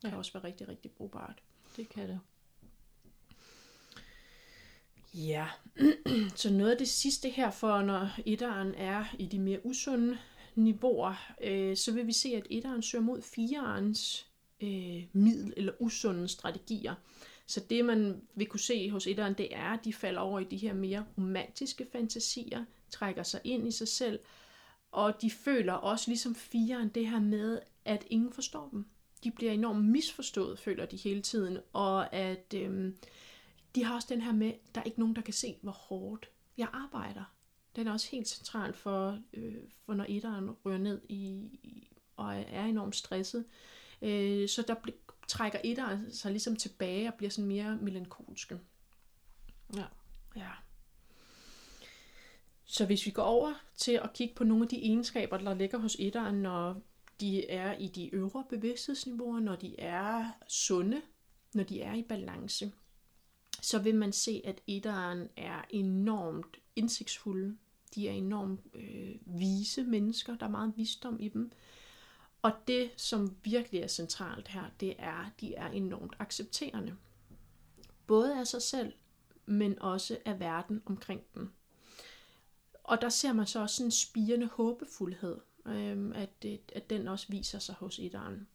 kan Ja. også være rigtig, rigtig brugbart. Det kan det. Ja, så noget af det sidste her, for når etteren er i de mere usunde niveauer, øh, så vil vi se, at etteren søger mod firerens øh, middel- eller usunde strategier. Så det, man vil kunne se hos etteren, det er, at de falder over i de her mere romantiske fantasier, trækker sig ind i sig selv, og de føler også ligesom fireren det her med, at ingen forstår dem. De bliver enormt misforstået, føler de hele tiden, og at øhm, de har også den her med, der er ikke nogen, der kan se, hvor hårdt jeg arbejder. Den er også helt central for, øh, for når etteren rører ned i, og er enormt stresset. Øh, så der trækker etteren sig ligesom tilbage og bliver sådan mere melankolske. Ja. Ja. Så hvis vi går over til at kigge på nogle af de egenskaber, der ligger hos etteren, når de er i de øvre bevidsthedsniveauer, når de er sunde, når de er i balance, så vil man se, at etteren er enormt indsigtsfulde. De er enormt øh, vise mennesker. Der er meget visdom i dem. Og det, som virkelig er centralt her, det er, at de er enormt accepterende. Både af sig selv men også af verden omkring dem. Og der ser man så også en spirende håbefuldhed, øhm, øh, at, det, at den også viser sig hos etteren.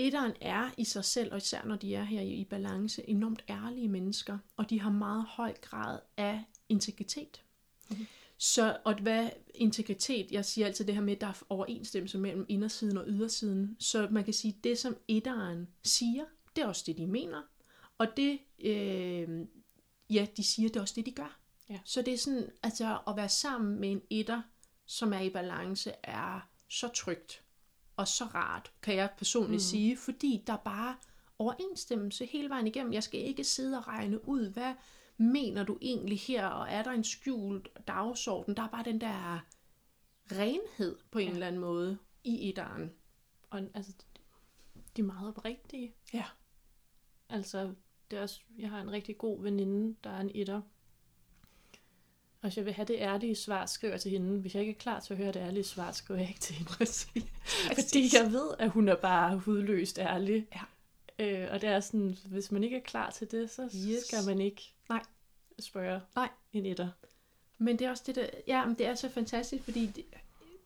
Etteren er i sig selv, og især når de er her i, balance, enormt ærlige mennesker, og de har meget høj grad af integritet. Mm-hmm. Så, og hvad integritet, jeg siger altid det her med, at der er overensstemmelse mellem indersiden og ydersiden. Så man kan sige, at det som etteren siger, det er også det, de mener. Og det, øh, ja, de siger, det er også det, de gør. Ja. Så det er sådan, altså at være sammen med en etter, som er i balance, er så trygt og så rart, kan jeg personligt mm. sige, fordi der er bare overensstemmelse hele vejen igennem. Jeg skal ikke sidde og regne ud, hvad mener du egentlig her, og er der en skjult dagsorden? Der er bare den der renhed på en ja. eller anden måde i etteren. Og altså, de er meget oprigtige. Ja. Altså, det er også, jeg har en rigtig god veninde, der er en etter. Og jeg vil have det ærlige svar, skriver jeg til hende. Hvis jeg ikke er klar til at høre det ærlige svar, skriver jeg ikke til hende. Fordi jeg ved, at hun er bare hudløst ærlig. Ja. Øh, og det er sådan, hvis man ikke er klar til det, så yes. skal man ikke Nej. spørge Nej. en etter. Men det er også det, der, ja, men det er så fantastisk, fordi det,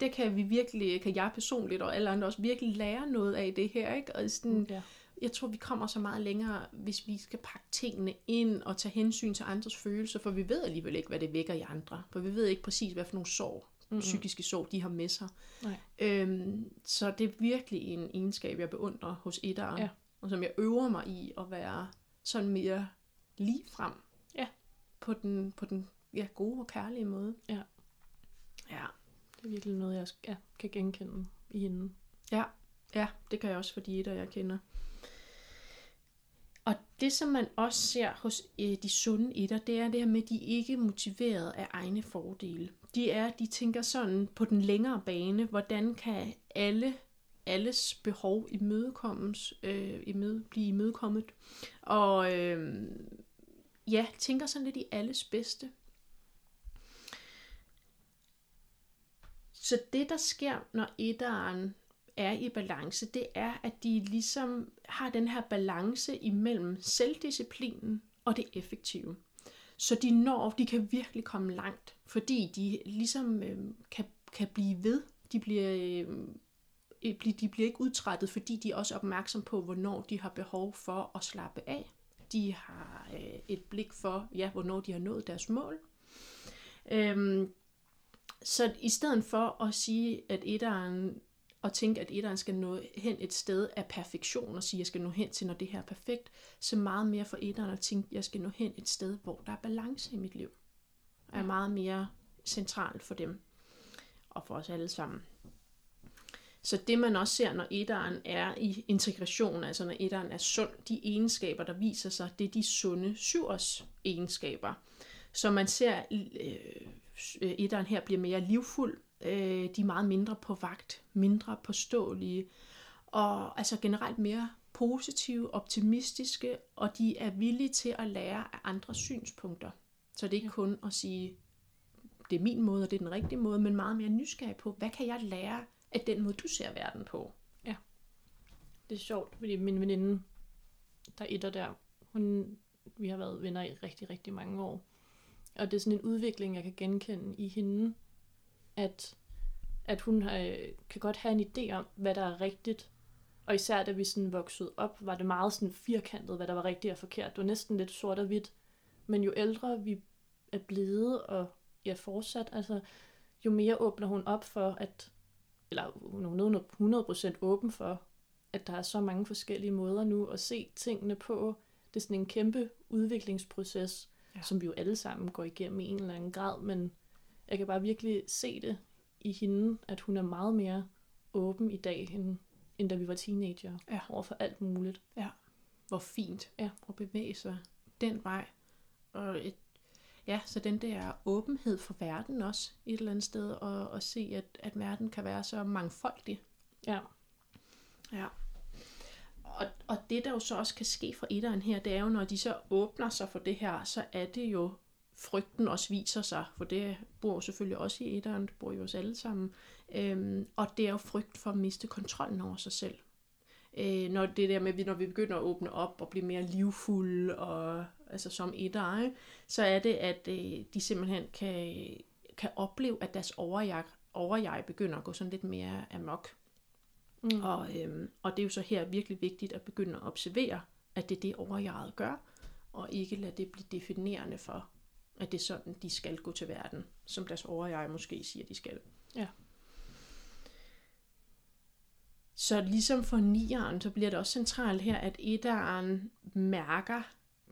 det kan vi virkelig, kan jeg personligt og alle andre også virkelig lære noget af det her, ikke? Og sådan, Ja. Jeg tror, vi kommer så meget længere, hvis vi skal pakke tingene ind og tage hensyn til andres følelser, for vi ved alligevel ikke, hvad det vækker i andre. For vi ved ikke præcis, hvad for nogle sår, mm-hmm. psykiske sår, de har med sig. Nej. Øhm, så det er virkelig en egenskab, jeg beundrer hos etteren, Ja. og som jeg øver mig i at være sådan mere lige frem Ja. på den, på den ja, gode og kærlige måde. Ja. Ja. Det er virkelig noget, jeg ja, kan genkende i hende. Ja, ja, det kan jeg også for de etter, jeg kender. Og det, som man også ser hos øh, de sunde etter, det er det her med, at de ikke er motiveret af egne fordele. De er, de tænker sådan på den længere bane, hvordan kan alle alles behov imødekommes, øh, imøde, blive imødekommet. Og øh, ja, tænker sådan lidt i alles bedste. Så det, der sker, når etteren er i balance, det er, at de ligesom har den her balance imellem selvdisciplinen og det effektive. Så de når, de kan virkelig komme langt, fordi de ligesom øh, kan, kan blive ved. De bliver, øh, øh de bliver ikke udtrættet, fordi de er også opmærksom på, hvornår de har behov for at slappe af. De har øh, et blik for, ja, hvornår de har nået deres mål. Øhm, så i stedet for at sige, at etteren, og tænke, at etteren skal nå hen et sted af perfektion, og sige, at jeg skal nå hen til, når det her er perfekt, så meget mere for etteren at tænke, at jeg skal nå hen et sted, hvor der er balance i mit liv. Er Ja. meget mere centralt for dem, og for os alle sammen. Så det man også ser, når etteren er i integration, altså når etteren er sund, de egenskaber, der viser sig, det er de sunde syvers egenskaber. Så man ser, øh, etteren her bliver mere livfuld, øh, de er meget mindre på vagt, mindre påståelige, og altså generelt mere positive, optimistiske, og de er villige til at lære af andres synspunkter. Så det er ikke kun at sige, det er min måde, og det er den rigtige måde, men meget mere nysgerrig på, hvad kan jeg lære af den måde, du ser verden på? Det er sjovt, fordi min veninde, der er etter der, hun, vi har været venner i rigtig, rigtig mange år. Og det er sådan en udvikling, jeg kan genkende i hende, at, at hun har, kan godt have en idé om, hvad der er rigtigt. Og især da vi sådan voksede op, var det meget sådan firkantet, hvad der var rigtigt og forkert. Det var næsten lidt sort og hvidt. Men jo ældre vi er blevet, og ja, fortsat, altså, jo mere åbner hun op for, at, eller hun er 100% åben for, at der er så mange forskellige måder nu at se tingene på. Det er sådan en kæmpe udviklingsproces, ja. som vi jo alle sammen går igennem i en eller anden grad, men jeg kan bare virkelig se det i hende, at hun er meget mere åben i dag, end, end da vi var teenager, Ja. over for alt muligt. Hvor fint Ja. at bevæge sig den vej. Og et, ja, så den der åbenhed for verden også et eller andet sted, og, og se, at, at verden kan være så mangfoldig. Ja, Ja. Og, og det, der jo så også kan ske for etteren her, det er jo, når de så åbner sig for det her, så er det jo, frygten også viser sig, for det bor jo selvfølgelig også i etteren, det bor jo os alle sammen, øhm, og det er jo frygt for at miste kontrollen over sig selv. Øh, når det der med, når vi begynder at åbne op og blive mere livfulde og altså som etter, så er det, at øh, de simpelthen kan, kan opleve, at deres overjeg, overjeg begynder at gå sådan lidt mere amok. Mm. Og, øhm, og det er jo så her virkelig vigtigt at begynde at observere, at det er det overjeget gør, og ikke lade det blive definerende for, at det er sådan, de skal gå til verden, som deres overjeg måske siger, de skal. Ja. Så ligesom for nieren, så bliver det også centralt her, at etteren mærker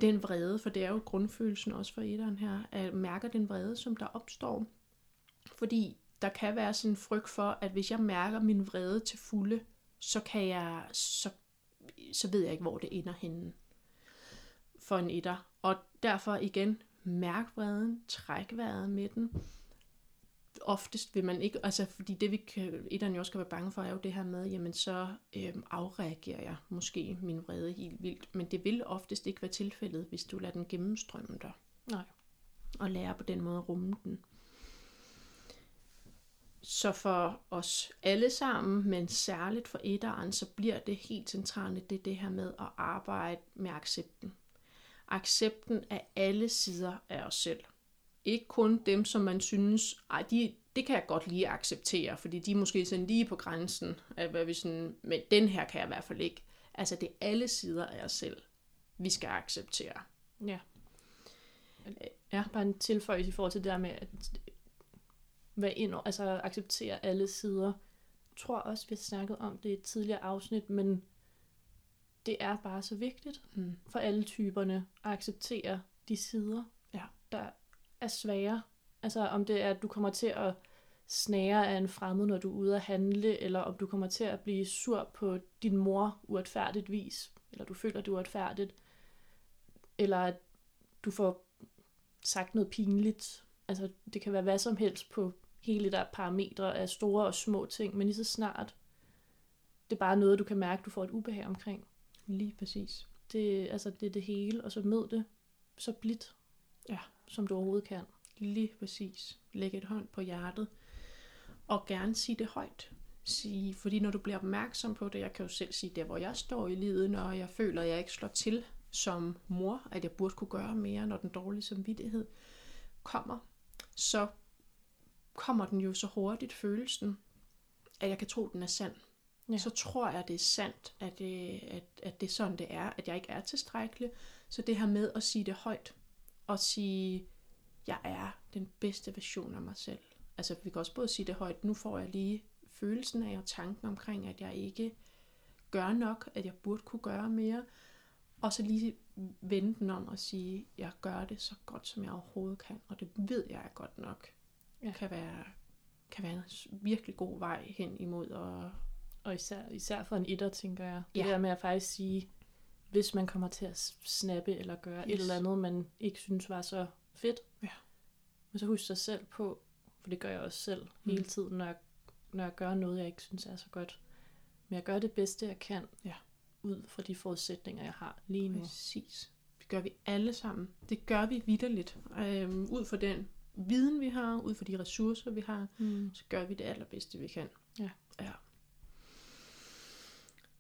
den vrede, for det er jo grundfølelsen også for etteren her, at mærker den vrede, som der opstår. Fordi der kan være sådan en frygt for, at hvis jeg mærker min vrede til fulde, så kan jeg, så, så ved jeg ikke, hvor det ender henne for en etter. Og derfor igen, mærk vreden, træk vejret med den. Oftest vil man ikke, altså fordi det vi kan, etteren jo også skal være bange for, er jo det her med, jamen så øhm, afreagerer jeg måske min vrede helt vildt. Men det vil oftest ikke være tilfældet, hvis du lader den gennemstrømme dig. Nej. Og lærer på den måde at rumme den. Så for os alle sammen, men særligt for etteren, så bliver det helt centralt, det er det her med at arbejde med accepten. Accepten af alle sider af os selv. Ikke kun dem, som man synes, ej, de, det kan jeg godt lige acceptere, fordi de er måske sådan lige på grænsen af, hvad vi sådan, men den her kan jeg i hvert fald ikke. Altså det er alle sider af os selv, vi skal acceptere. Ja. Ja, bare en tilføjelse i forhold til det der med, at være ind, altså acceptere alle sider. Jeg tror også, vi har snakket om det i et tidligere afsnit, men det er bare så vigtigt Mm. for alle typerne at acceptere de sider, Ja. der er svære. Altså om det er, at du kommer til at snære af en fremmed, når du er ude at handle, eller om du kommer til at blive sur på din mor uretfærdigt vis, eller du føler, det er uretfærdigt, eller at du får sagt noget pinligt. Altså det kan være hvad som helst på hele der parametre af store og små ting, men lige så snart det er bare noget, du kan mærke, du får et ubehag omkring. Lige præcis. Det, altså, det er det hele, og så mød det så blidt, Ja. som du overhovedet kan. Lige præcis. Læg et hånd på hjertet. Og gerne sige det højt. Sige, fordi når du bliver opmærksom på det, jeg kan jo selv sige, der hvor jeg står i livet, når jeg føler, at jeg ikke slår til som mor, at jeg burde kunne gøre mere, når den dårlige samvittighed kommer, så kommer den jo så hurtigt, følelsen, at jeg kan tro, at den er sand. Ja. Så tror jeg, det er sandt, at det, at, at det er sådan, det er, at jeg ikke er tilstrækkelig. Så det her med at sige det højt, og sige, jeg er den bedste version af mig selv. Altså vi kan også både sige det højt, nu får jeg lige følelsen af og tanken omkring, at jeg ikke gør nok, at jeg burde kunne gøre mere. Og så lige vende den om og sige, jeg gør det så godt, som jeg overhovedet kan, og det ved jeg er godt nok. Ja. Kan være kan være en virkelig god vej hen imod at Og især, især for en etter, tænker jeg. Det Ja. der med at faktisk sige, hvis man kommer til at snappe eller gøre yes. et eller andet, man ikke synes var så fedt. Ja. Men så husk sig selv på, for det gør jeg også selv Mm. hele tiden, når jeg, når jeg gør noget, jeg ikke synes er så godt. Men jeg gør det bedste, jeg kan, Ja. ud fra de forudsætninger, jeg har lige nu. Præcis. Det gør vi alle sammen. Det gør vi vidderligt. Øhm, ud fra den viden, vi har, ud fra de ressourcer, vi har, Mm. så gør vi det allerbedste, vi kan. Ja. Ja,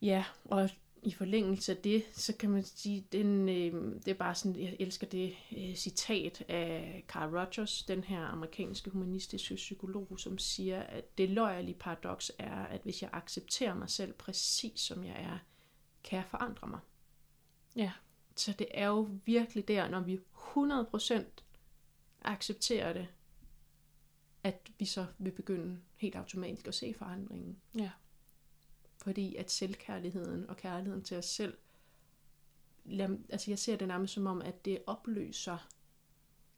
ja og i forlængelse af det, så kan man sige, den, øh, det er bare sådan, jeg elsker det øh, citat af Carl Rogers, den her amerikanske humanistiske psykolog, som siger, at det løjerlige paradoks er, at hvis jeg accepterer mig selv præcis som jeg er, kan jeg forandre mig. Ja. Så det er jo virkelig der, når vi 100% accepterer det, at vi så vil begynde helt automatisk at se forandringen. Ja. Fordi at selvkærligheden og kærligheden til os selv, altså jeg ser det nærmest som om, at det opløser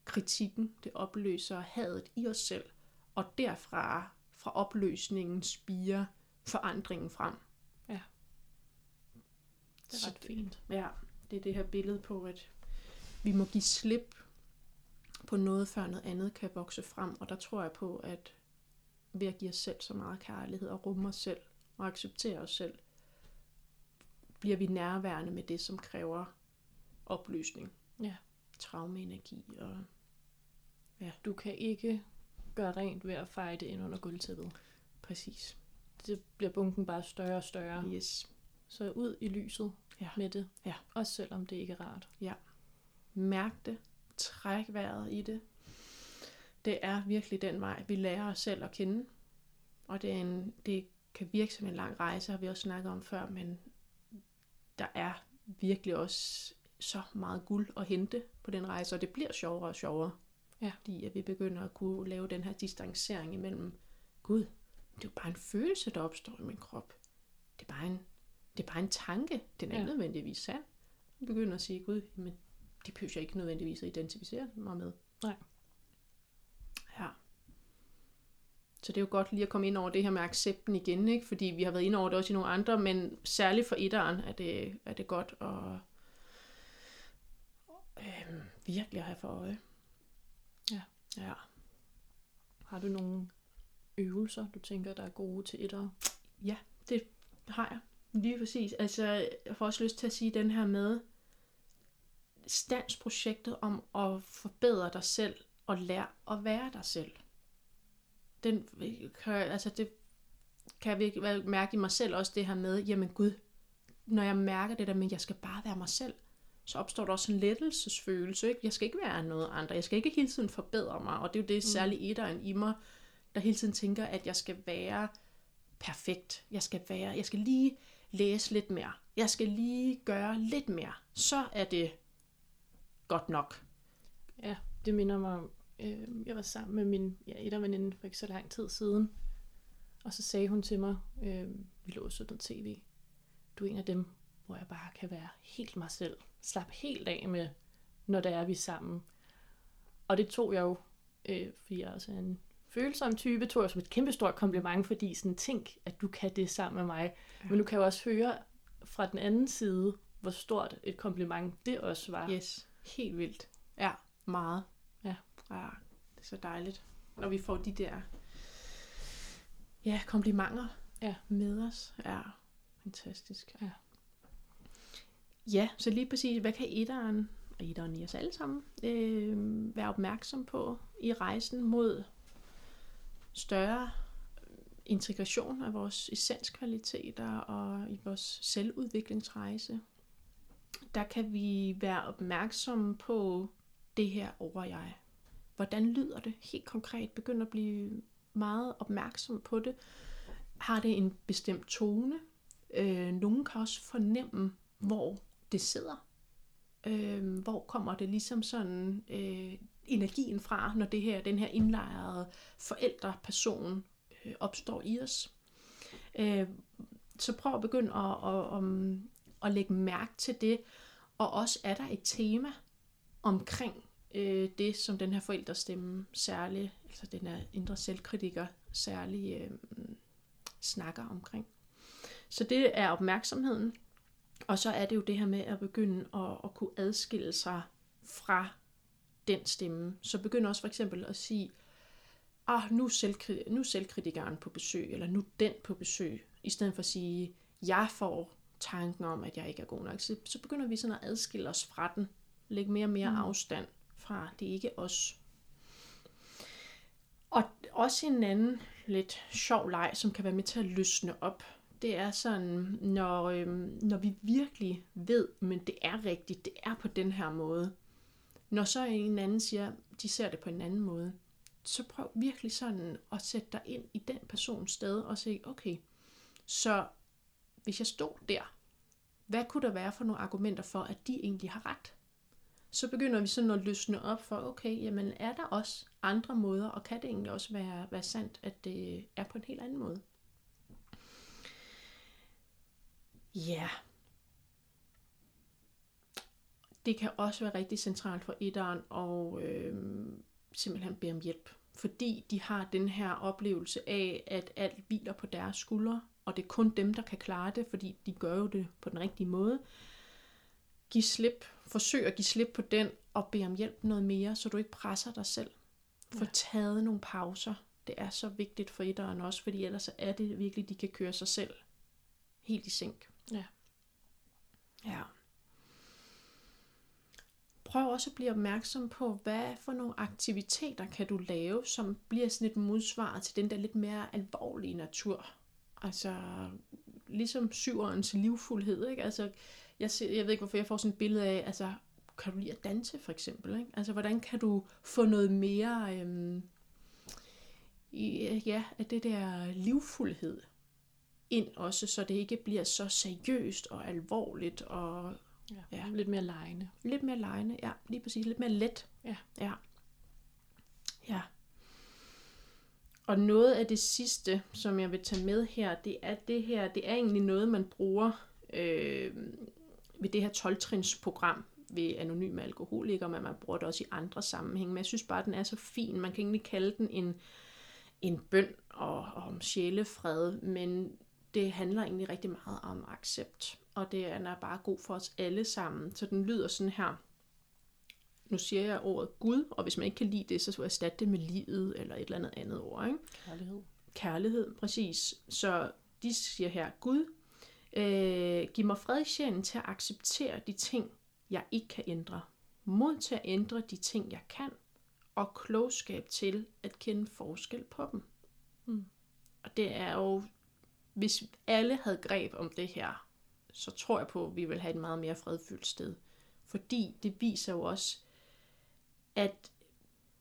kritikken, det opløser hadet i os selv, og derfra, fra opløsningen, spiger forandringen frem. Det er ret fint. Ja, det er det her billede på, at vi må give slip på noget, før noget andet kan vokse frem. Og der tror jeg på, at ved at give os selv så meget kærlighed og rumme os selv og acceptere os selv, bliver vi nærværende med det, som kræver opløsning. Ja. Traumeenergi og Du kan ikke gøre rent ved at feje det ind under gulvtæppet. præcis. Det bliver bunken bare større og større. Yes. Så ud i lyset Ja. med det. Ja. Også selvom det ikke er rart. Mærk det. Træk vejret i det. Det er virkelig den vej, vi lærer os selv at kende. Og det, er en, det kan virke som en lang rejse, har vi også snakket om før, men der er virkelig også så meget guld at hente på den rejse, og det bliver sjovere og sjovere. Ja. Fordi at vi begynder at kunne lave den her distancering imellem, Gud, det er jo bare en følelse, der opstår i min krop. Det er bare en, det er bare en tanke. Den er Ja. ikke nødvendigvis sand. Vi begynder at sige, Gud, men det behøver jeg ikke nødvendigvis at identificere mig med. Nej. Ja. Så det er jo godt lige at komme ind over det her med accepten igen, ikke? fordi vi har været inde over det også i nogle andre, men særligt for etteren er det, er det godt at øhm, virkelig at have for øje. Ja. Ja. Har du nogle øvelser, du tænker, der er gode til etter? Det har jeg. Lige præcis. Altså, jeg får også lyst til at sige den her med standsprojektet om at forbedre dig selv og lære at være dig selv. Den kan, altså det kan jeg virkelig mærke i mig selv også det her med, jamen Gud, når jeg mærker det der med, at jeg skal bare være mig selv, så opstår der også en lettelsesfølelse. Ikke? Jeg skal ikke være noget andet. Jeg skal ikke hele tiden forbedre mig. Og det er jo det mm. særligt etteren i mig, der hele tiden tænker, at jeg skal være perfekt. Jeg skal være, jeg skal lige læse lidt mere. Jeg skal lige gøre lidt mere. Så er det godt nok. Ja, det minder mig om, øh, jeg var sammen med min ja, etterveninde for ikke så lang tid siden, og så sagde hun til mig, øh, vi lå og så noget tv, du er en af dem, hvor jeg bare kan være helt mig selv, slap helt af med, når det er, vi er sammen. Og det tog jeg jo, øh, fordi jeg også er en følsom type, tog jeg som et kæmpestort kompliment, fordi sådan, tænk, at du kan det sammen med mig. Ja. Men du kan jo også høre fra den anden side, hvor stort et kompliment det også var. Yes, helt vildt. Ja, meget. Ja. det er så dejligt, når vi får de der ja, komplimenter Ja. med os. Ja, fantastisk. Ja. Ja, så lige præcis, hvad kan etteren, og etteren i os alle sammen, øh, være opmærksom på i rejsen mod større integration af vores essenskvaliteter og i vores selvudviklingsrejse. Der kan vi være opmærksomme på det her over jeg. Hvordan lyder det helt konkret? Begynd at blive meget opmærksom på det. Har det en bestemt tone? Øh, nogen kan også fornemme, hvor det sidder. Øh, hvor kommer det ligesom sådan øh, energien fra, når det her, den her indlejrede forældreperson øh, opstår i os. Øh, så prøv at begynde at, at, at, at lægge mærke til det, og også er der et tema omkring øh, det, som den her forældrestemme særligt, altså den her indre selvkritiker særligt øh, snakker omkring. Så det er opmærksomheden, og så er det jo det her med at begynde at, at kunne adskille sig fra den stemme. Så begynd også for eksempel at sige, ah, nu selvkri- nu er selvkritikeren på besøg, eller nu den på besøg, i stedet for at sige, jeg får tanken om, at jeg ikke er god nok. Så, så begynder vi sådan at adskille os fra den. Lægge mere og mere mm. afstand fra, det er ikke os. Og også en anden lidt sjov leg, som kan være med til at løsne op, det er sådan, når, øhm, når vi virkelig ved, men det er rigtigt, det er på den her måde. Når så en anden siger, de ser det på en anden måde, så prøv virkelig sådan at sætte dig ind i den persons sted og se, okay, så hvis jeg stod der, hvad kunne der være for nogle argumenter for, at de egentlig har ret? Så begynder vi sådan at løsne op for, okay, jamen er der også andre måder, og kan det egentlig også være, være sandt, at det er på en helt anden måde? Ja. Det kan også være rigtig centralt for etteren og øh, simpelthen bede om hjælp. Fordi de har den her oplevelse af, at alt hviler på deres skuldre, og det er kun dem, der kan klare det, fordi de gør jo det på den rigtige måde. Giv slip. Forsøg at give slip på den, og bede om hjælp noget mere, så du ikke presser dig selv. Få Ja. taget nogle pauser. Det er så vigtigt for etteren også, fordi ellers er det virkelig, de kan køre sig selv helt i sænk. Ja. Ja. Prøv også at blive opmærksom på, hvad for nogle aktiviteter kan du lave, som bliver sådan et modsvar til den der lidt mere alvorlige natur. Altså, ligesom syverens livfuldhed, ikke? Altså, jeg, ser, jeg ved ikke, hvorfor jeg får sådan et billede af, altså, kan du lide at danse for eksempel? Ikke? Altså, hvordan kan du få noget mere øhm, i, ja, af det der livfuldhed ind også, så det ikke bliver så seriøst og alvorligt og Ja. Ja. Lidt mere lejende. lidt mere lejende. Ja, lige præcis. Lidt mere let. Ja. Ja. Ja. Og noget af det sidste, som jeg vil tage med her, det er det her, det er egentlig noget, man bruger øh, ved det her 12-trins-program ved anonyme alkoholikere, men man bruger det også i andre sammenhænge. Men jeg synes bare, at den er så fin. Man kan egentlig kalde den en, en bøn og, og om sjælefred, men det handler egentlig rigtig meget om accept. Og det er bare god for os alle sammen. Så den lyder sådan her. Nu siger jeg ordet Gud, og hvis man ikke kan lide det, så skal jeg erstatte det med livet eller et eller andet andet ord. Ikke? Kærlighed. Kærlighed, præcis. Så de siger her, Gud, øh, giv mig fred i sjælen til at acceptere de ting, jeg ikke kan ændre. Mod til at ændre de ting, jeg kan. Og klogskab til at kende forskel på dem. Mm. Og det er jo, hvis alle havde greb om det her, så tror jeg på, at vi vil have et meget mere fredfyldt sted. Fordi det viser jo også, at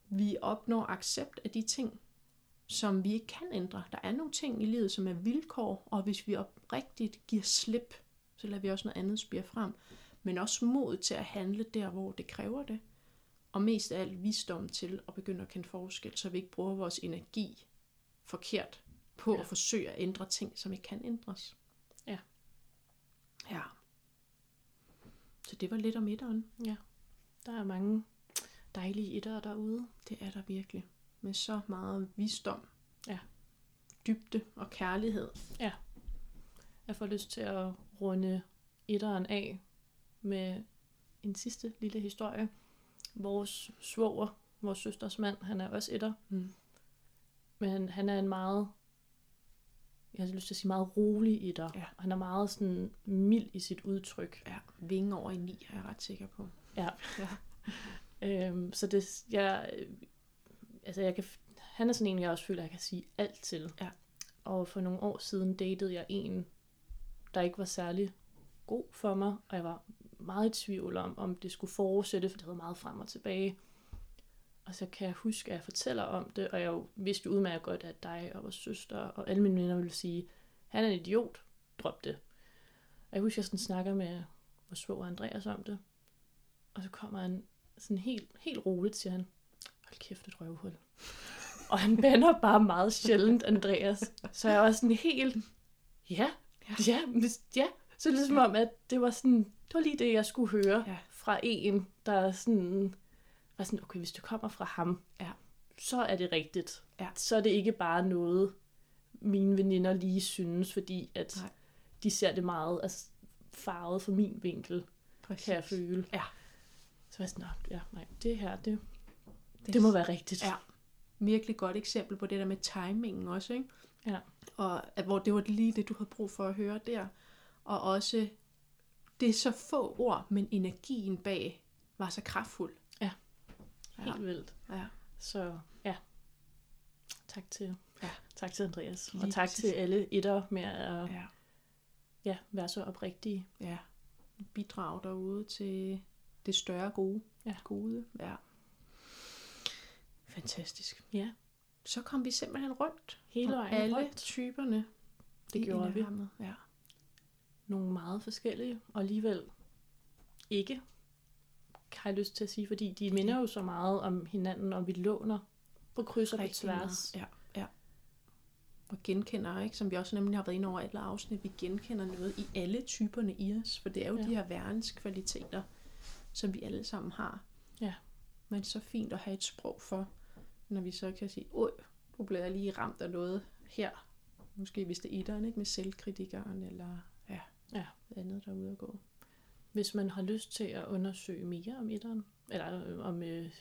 vi opnår accept af de ting, som vi ikke kan ændre. Der er nogle ting i livet, som er vilkår, og hvis vi op, oprigtigt giver slip, så lader vi også noget andet spire frem. Men også mod til at handle der, hvor det kræver det. Og mest af alt visdom til at begynde at kende forskel, så vi ikke bruger vores energi forkert på Ja. at forsøge at ændre ting, som ikke kan ændres. Ja. Ja. Så det var lidt om etteren. Ja. Der er mange dejlige etter derude. Det er der virkelig. Med så meget visdom. Ja. Dybde og kærlighed. Jeg får lyst til at runde etteren af med en sidste lille historie. Vores svoger, vores søsters mand, han er også etter. Mm. Men han er en meget, jeg har lyst til at sige meget rolig etter. Ja. Han er meget sådan mild i sit udtryk. Ja, vinge over i ni, er jeg ret sikker på. Ja. Ja. Øhm, så det, jeg, altså jeg kan, han er sådan en, jeg også føler, jeg kan sige alt til. Ja. Og for nogle år siden datede jeg en, der ikke var særlig god for mig, og jeg var meget i tvivl om, om det skulle fortsætte, for det havde meget frem og tilbage. Og så kan jeg huske, at jeg fortæller om det, og jeg vidste jo udmærket godt, at dig og vores søster og alle mine venner ville sige, han er en idiot, drop det. Og jeg husker, at jeg sådan snakker med vores svoger Andreas om det, og så kommer han sådan helt, helt roligt, siger han, hold kæft, et røvhul. og han bander bare meget sjældent, Andreas. Så jeg var sådan helt, ja, Ja. ja, hvis- ja. Så det er ligesom om, at det var sådan, det var lige det, jeg skulle høre Ja. fra en, der sådan, var sådan, okay, hvis det kommer fra ham, Ja. så er det rigtigt. Ja. Så er det ikke bare noget, mine veninder lige synes, fordi at Nej. de ser det meget altså, farvet fra min vinkel, Præcis. kan jeg føle. Ja. Så var jeg sådan, "Nå, ja, nej, det her, det, Det, det må være rigtigt. Ja. Virkelig godt eksempel på det der med timingen også, ikke? Ja. Og at, hvor det var lige det, du havde brug for at høre der. Og også, det er så få ord, men energien bag var så kraftfuld. Ja. Ja. Helt vildt. Ja. Så ja, tak til, Ja. tak til Andreas. Lige og tak præcis. til alle etter med at Ja. ja, være så oprigtige. ja. Bidrag derude til det større gode. Ja. Gode. Ja. Fantastisk. Ja, Så kom vi simpelthen rundt. hele vejen alle rundt. typerne. Det gjorde vi. Ja. Nogle meget forskellige, og alligevel ikke, har jeg lyst til at sige, fordi de minder jo så meget om hinanden, og vi låner på kryds og på tværs. Ja, ja. Og genkender, ikke? som vi også nemlig har været inde over alle afsnit, vi genkender noget i alle typerne i os, for det er jo ja. de her verdenskvaliteter, som vi alle sammen har. Ja. Men så fint at have et sprog for, når vi så kan sige, oj, nu bliver jeg lige ramt af noget her. Måske hvis det er etteren, ikke? Med selvkritikeren, eller ja, Ja. andet der er ude at gå. Hvis man har lyst til at undersøge mere om etteren, eller øh, om øh,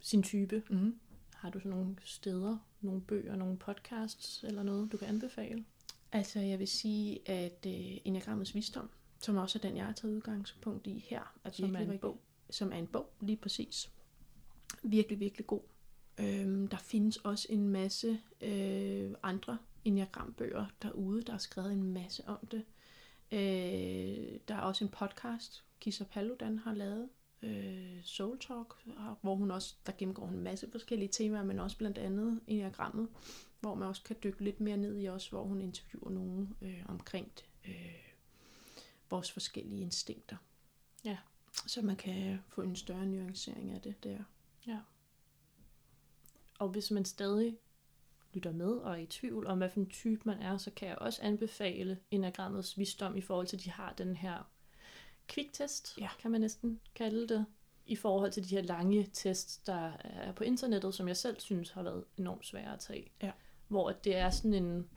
sin type, Mm. har du sådan nogle steder, nogle bøger, nogle podcasts eller noget, du kan anbefale? Altså, jeg vil sige, at øh, Enneagrammets Visdom, som også er den, jeg har taget udgangspunkt i her, er Som er en bog. Som er en bog, lige præcis. Virkelig, virkelig god. Øhm, der findes også en masse øh, andre Enneagrambøger derude, der er skrevet en masse om det. Øh, der er også en podcast, Kisa Paludan har lavet, øh, Soul Talk, hvor hun også, der gennemgår en masse forskellige temaer, men også blandt andet enagrammet, hvor man også kan dykke lidt mere ned i også, hvor hun interviewer nogen øh, omkring øh, vores forskellige instinkter. Ja. Så man kan få en større nuancering af det der. Ja. Og hvis man stadig lytter med og er i tvivl om, hvad for en type man er, så kan jeg også anbefale Enagrammets visdom i forhold til, at de har den her kviktest, Ja. kan man næsten kalde det, i forhold til de her lange tests, der er på internettet, som jeg selv synes har været enormt svære at tage. Ja. Hvor det er sådan en...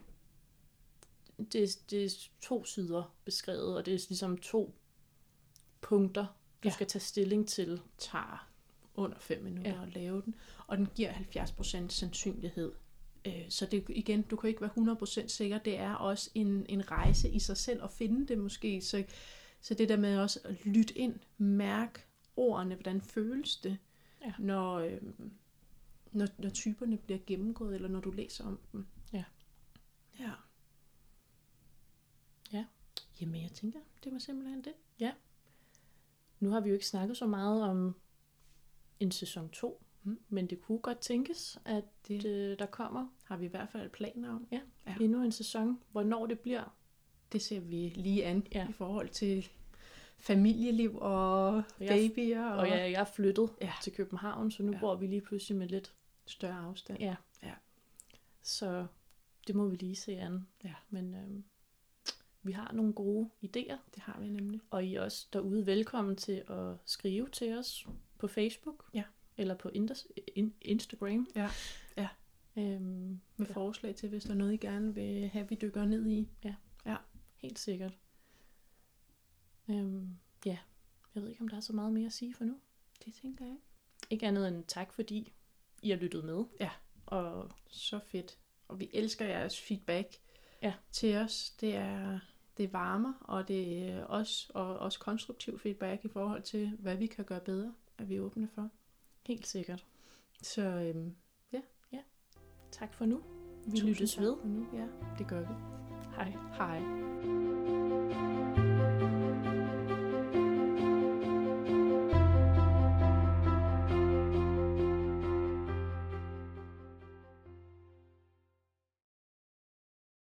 Det, det er to sider beskrevet, og det er ligesom to punkter, du Ja. skal tage stilling til. tager under 5 minutter Ja. ja. at lave den, og den giver 70% sandsynlighed. Øh, Så det igen, du kan ikke være 100% sikker. Det er også en, en rejse i sig selv at finde det måske. Så, så det der med også at lytte ind, mærke ordene, hvordan føles det, Ja. når, øh, når, når typerne bliver gennemgået, eller når du læser om dem. Ja. Ja. Ja. Jamen, jeg tænker, det var simpelthen det. Nu har vi jo ikke snakket så meget om en sæson 2, Mm. men det kunne godt tænkes, at Det øh, der kommer har vi i hvert fald planer om. ja, Ja. endnu en sæson. Hvornår det bliver, Det ser vi lige an Ja. ja. i forhold til familieliv og Jeg- babyer og, og jeg, jeg er flyttet Ja. til København, så nu ja. Ja. bor vi lige pludselig med lidt. større afstand. Ja. Ja. Så det må vi lige se an. Ja. Men øhm, vi har nogle gode idéer, Det har vi nemlig. og I er også derude velkommen til at skrive til os på Facebook. Ja. Eller på Instagram. Ja. Ja. Øhm, Med Ja. forslag til, hvis der er noget, I gerne vil have, vi dykker ned i. Helt sikkert. Øhm, ja, jeg ved ikke, om der er så meget mere at sige for nu. Det tænker jeg. Ikke andet end tak, fordi I har lyttet med. Ja. Og Så fedt. Og vi elsker jeres feedback Ja. til os. Det er det varmer, og det er også, og også konstruktiv feedback i forhold til, hvad vi kan gøre bedre, er vi åbne for. helt sikkert. Så øhm, Tak for nu. Vi tusind lyttes ved. Nu. Ja, det gør vi. Hej. Hej.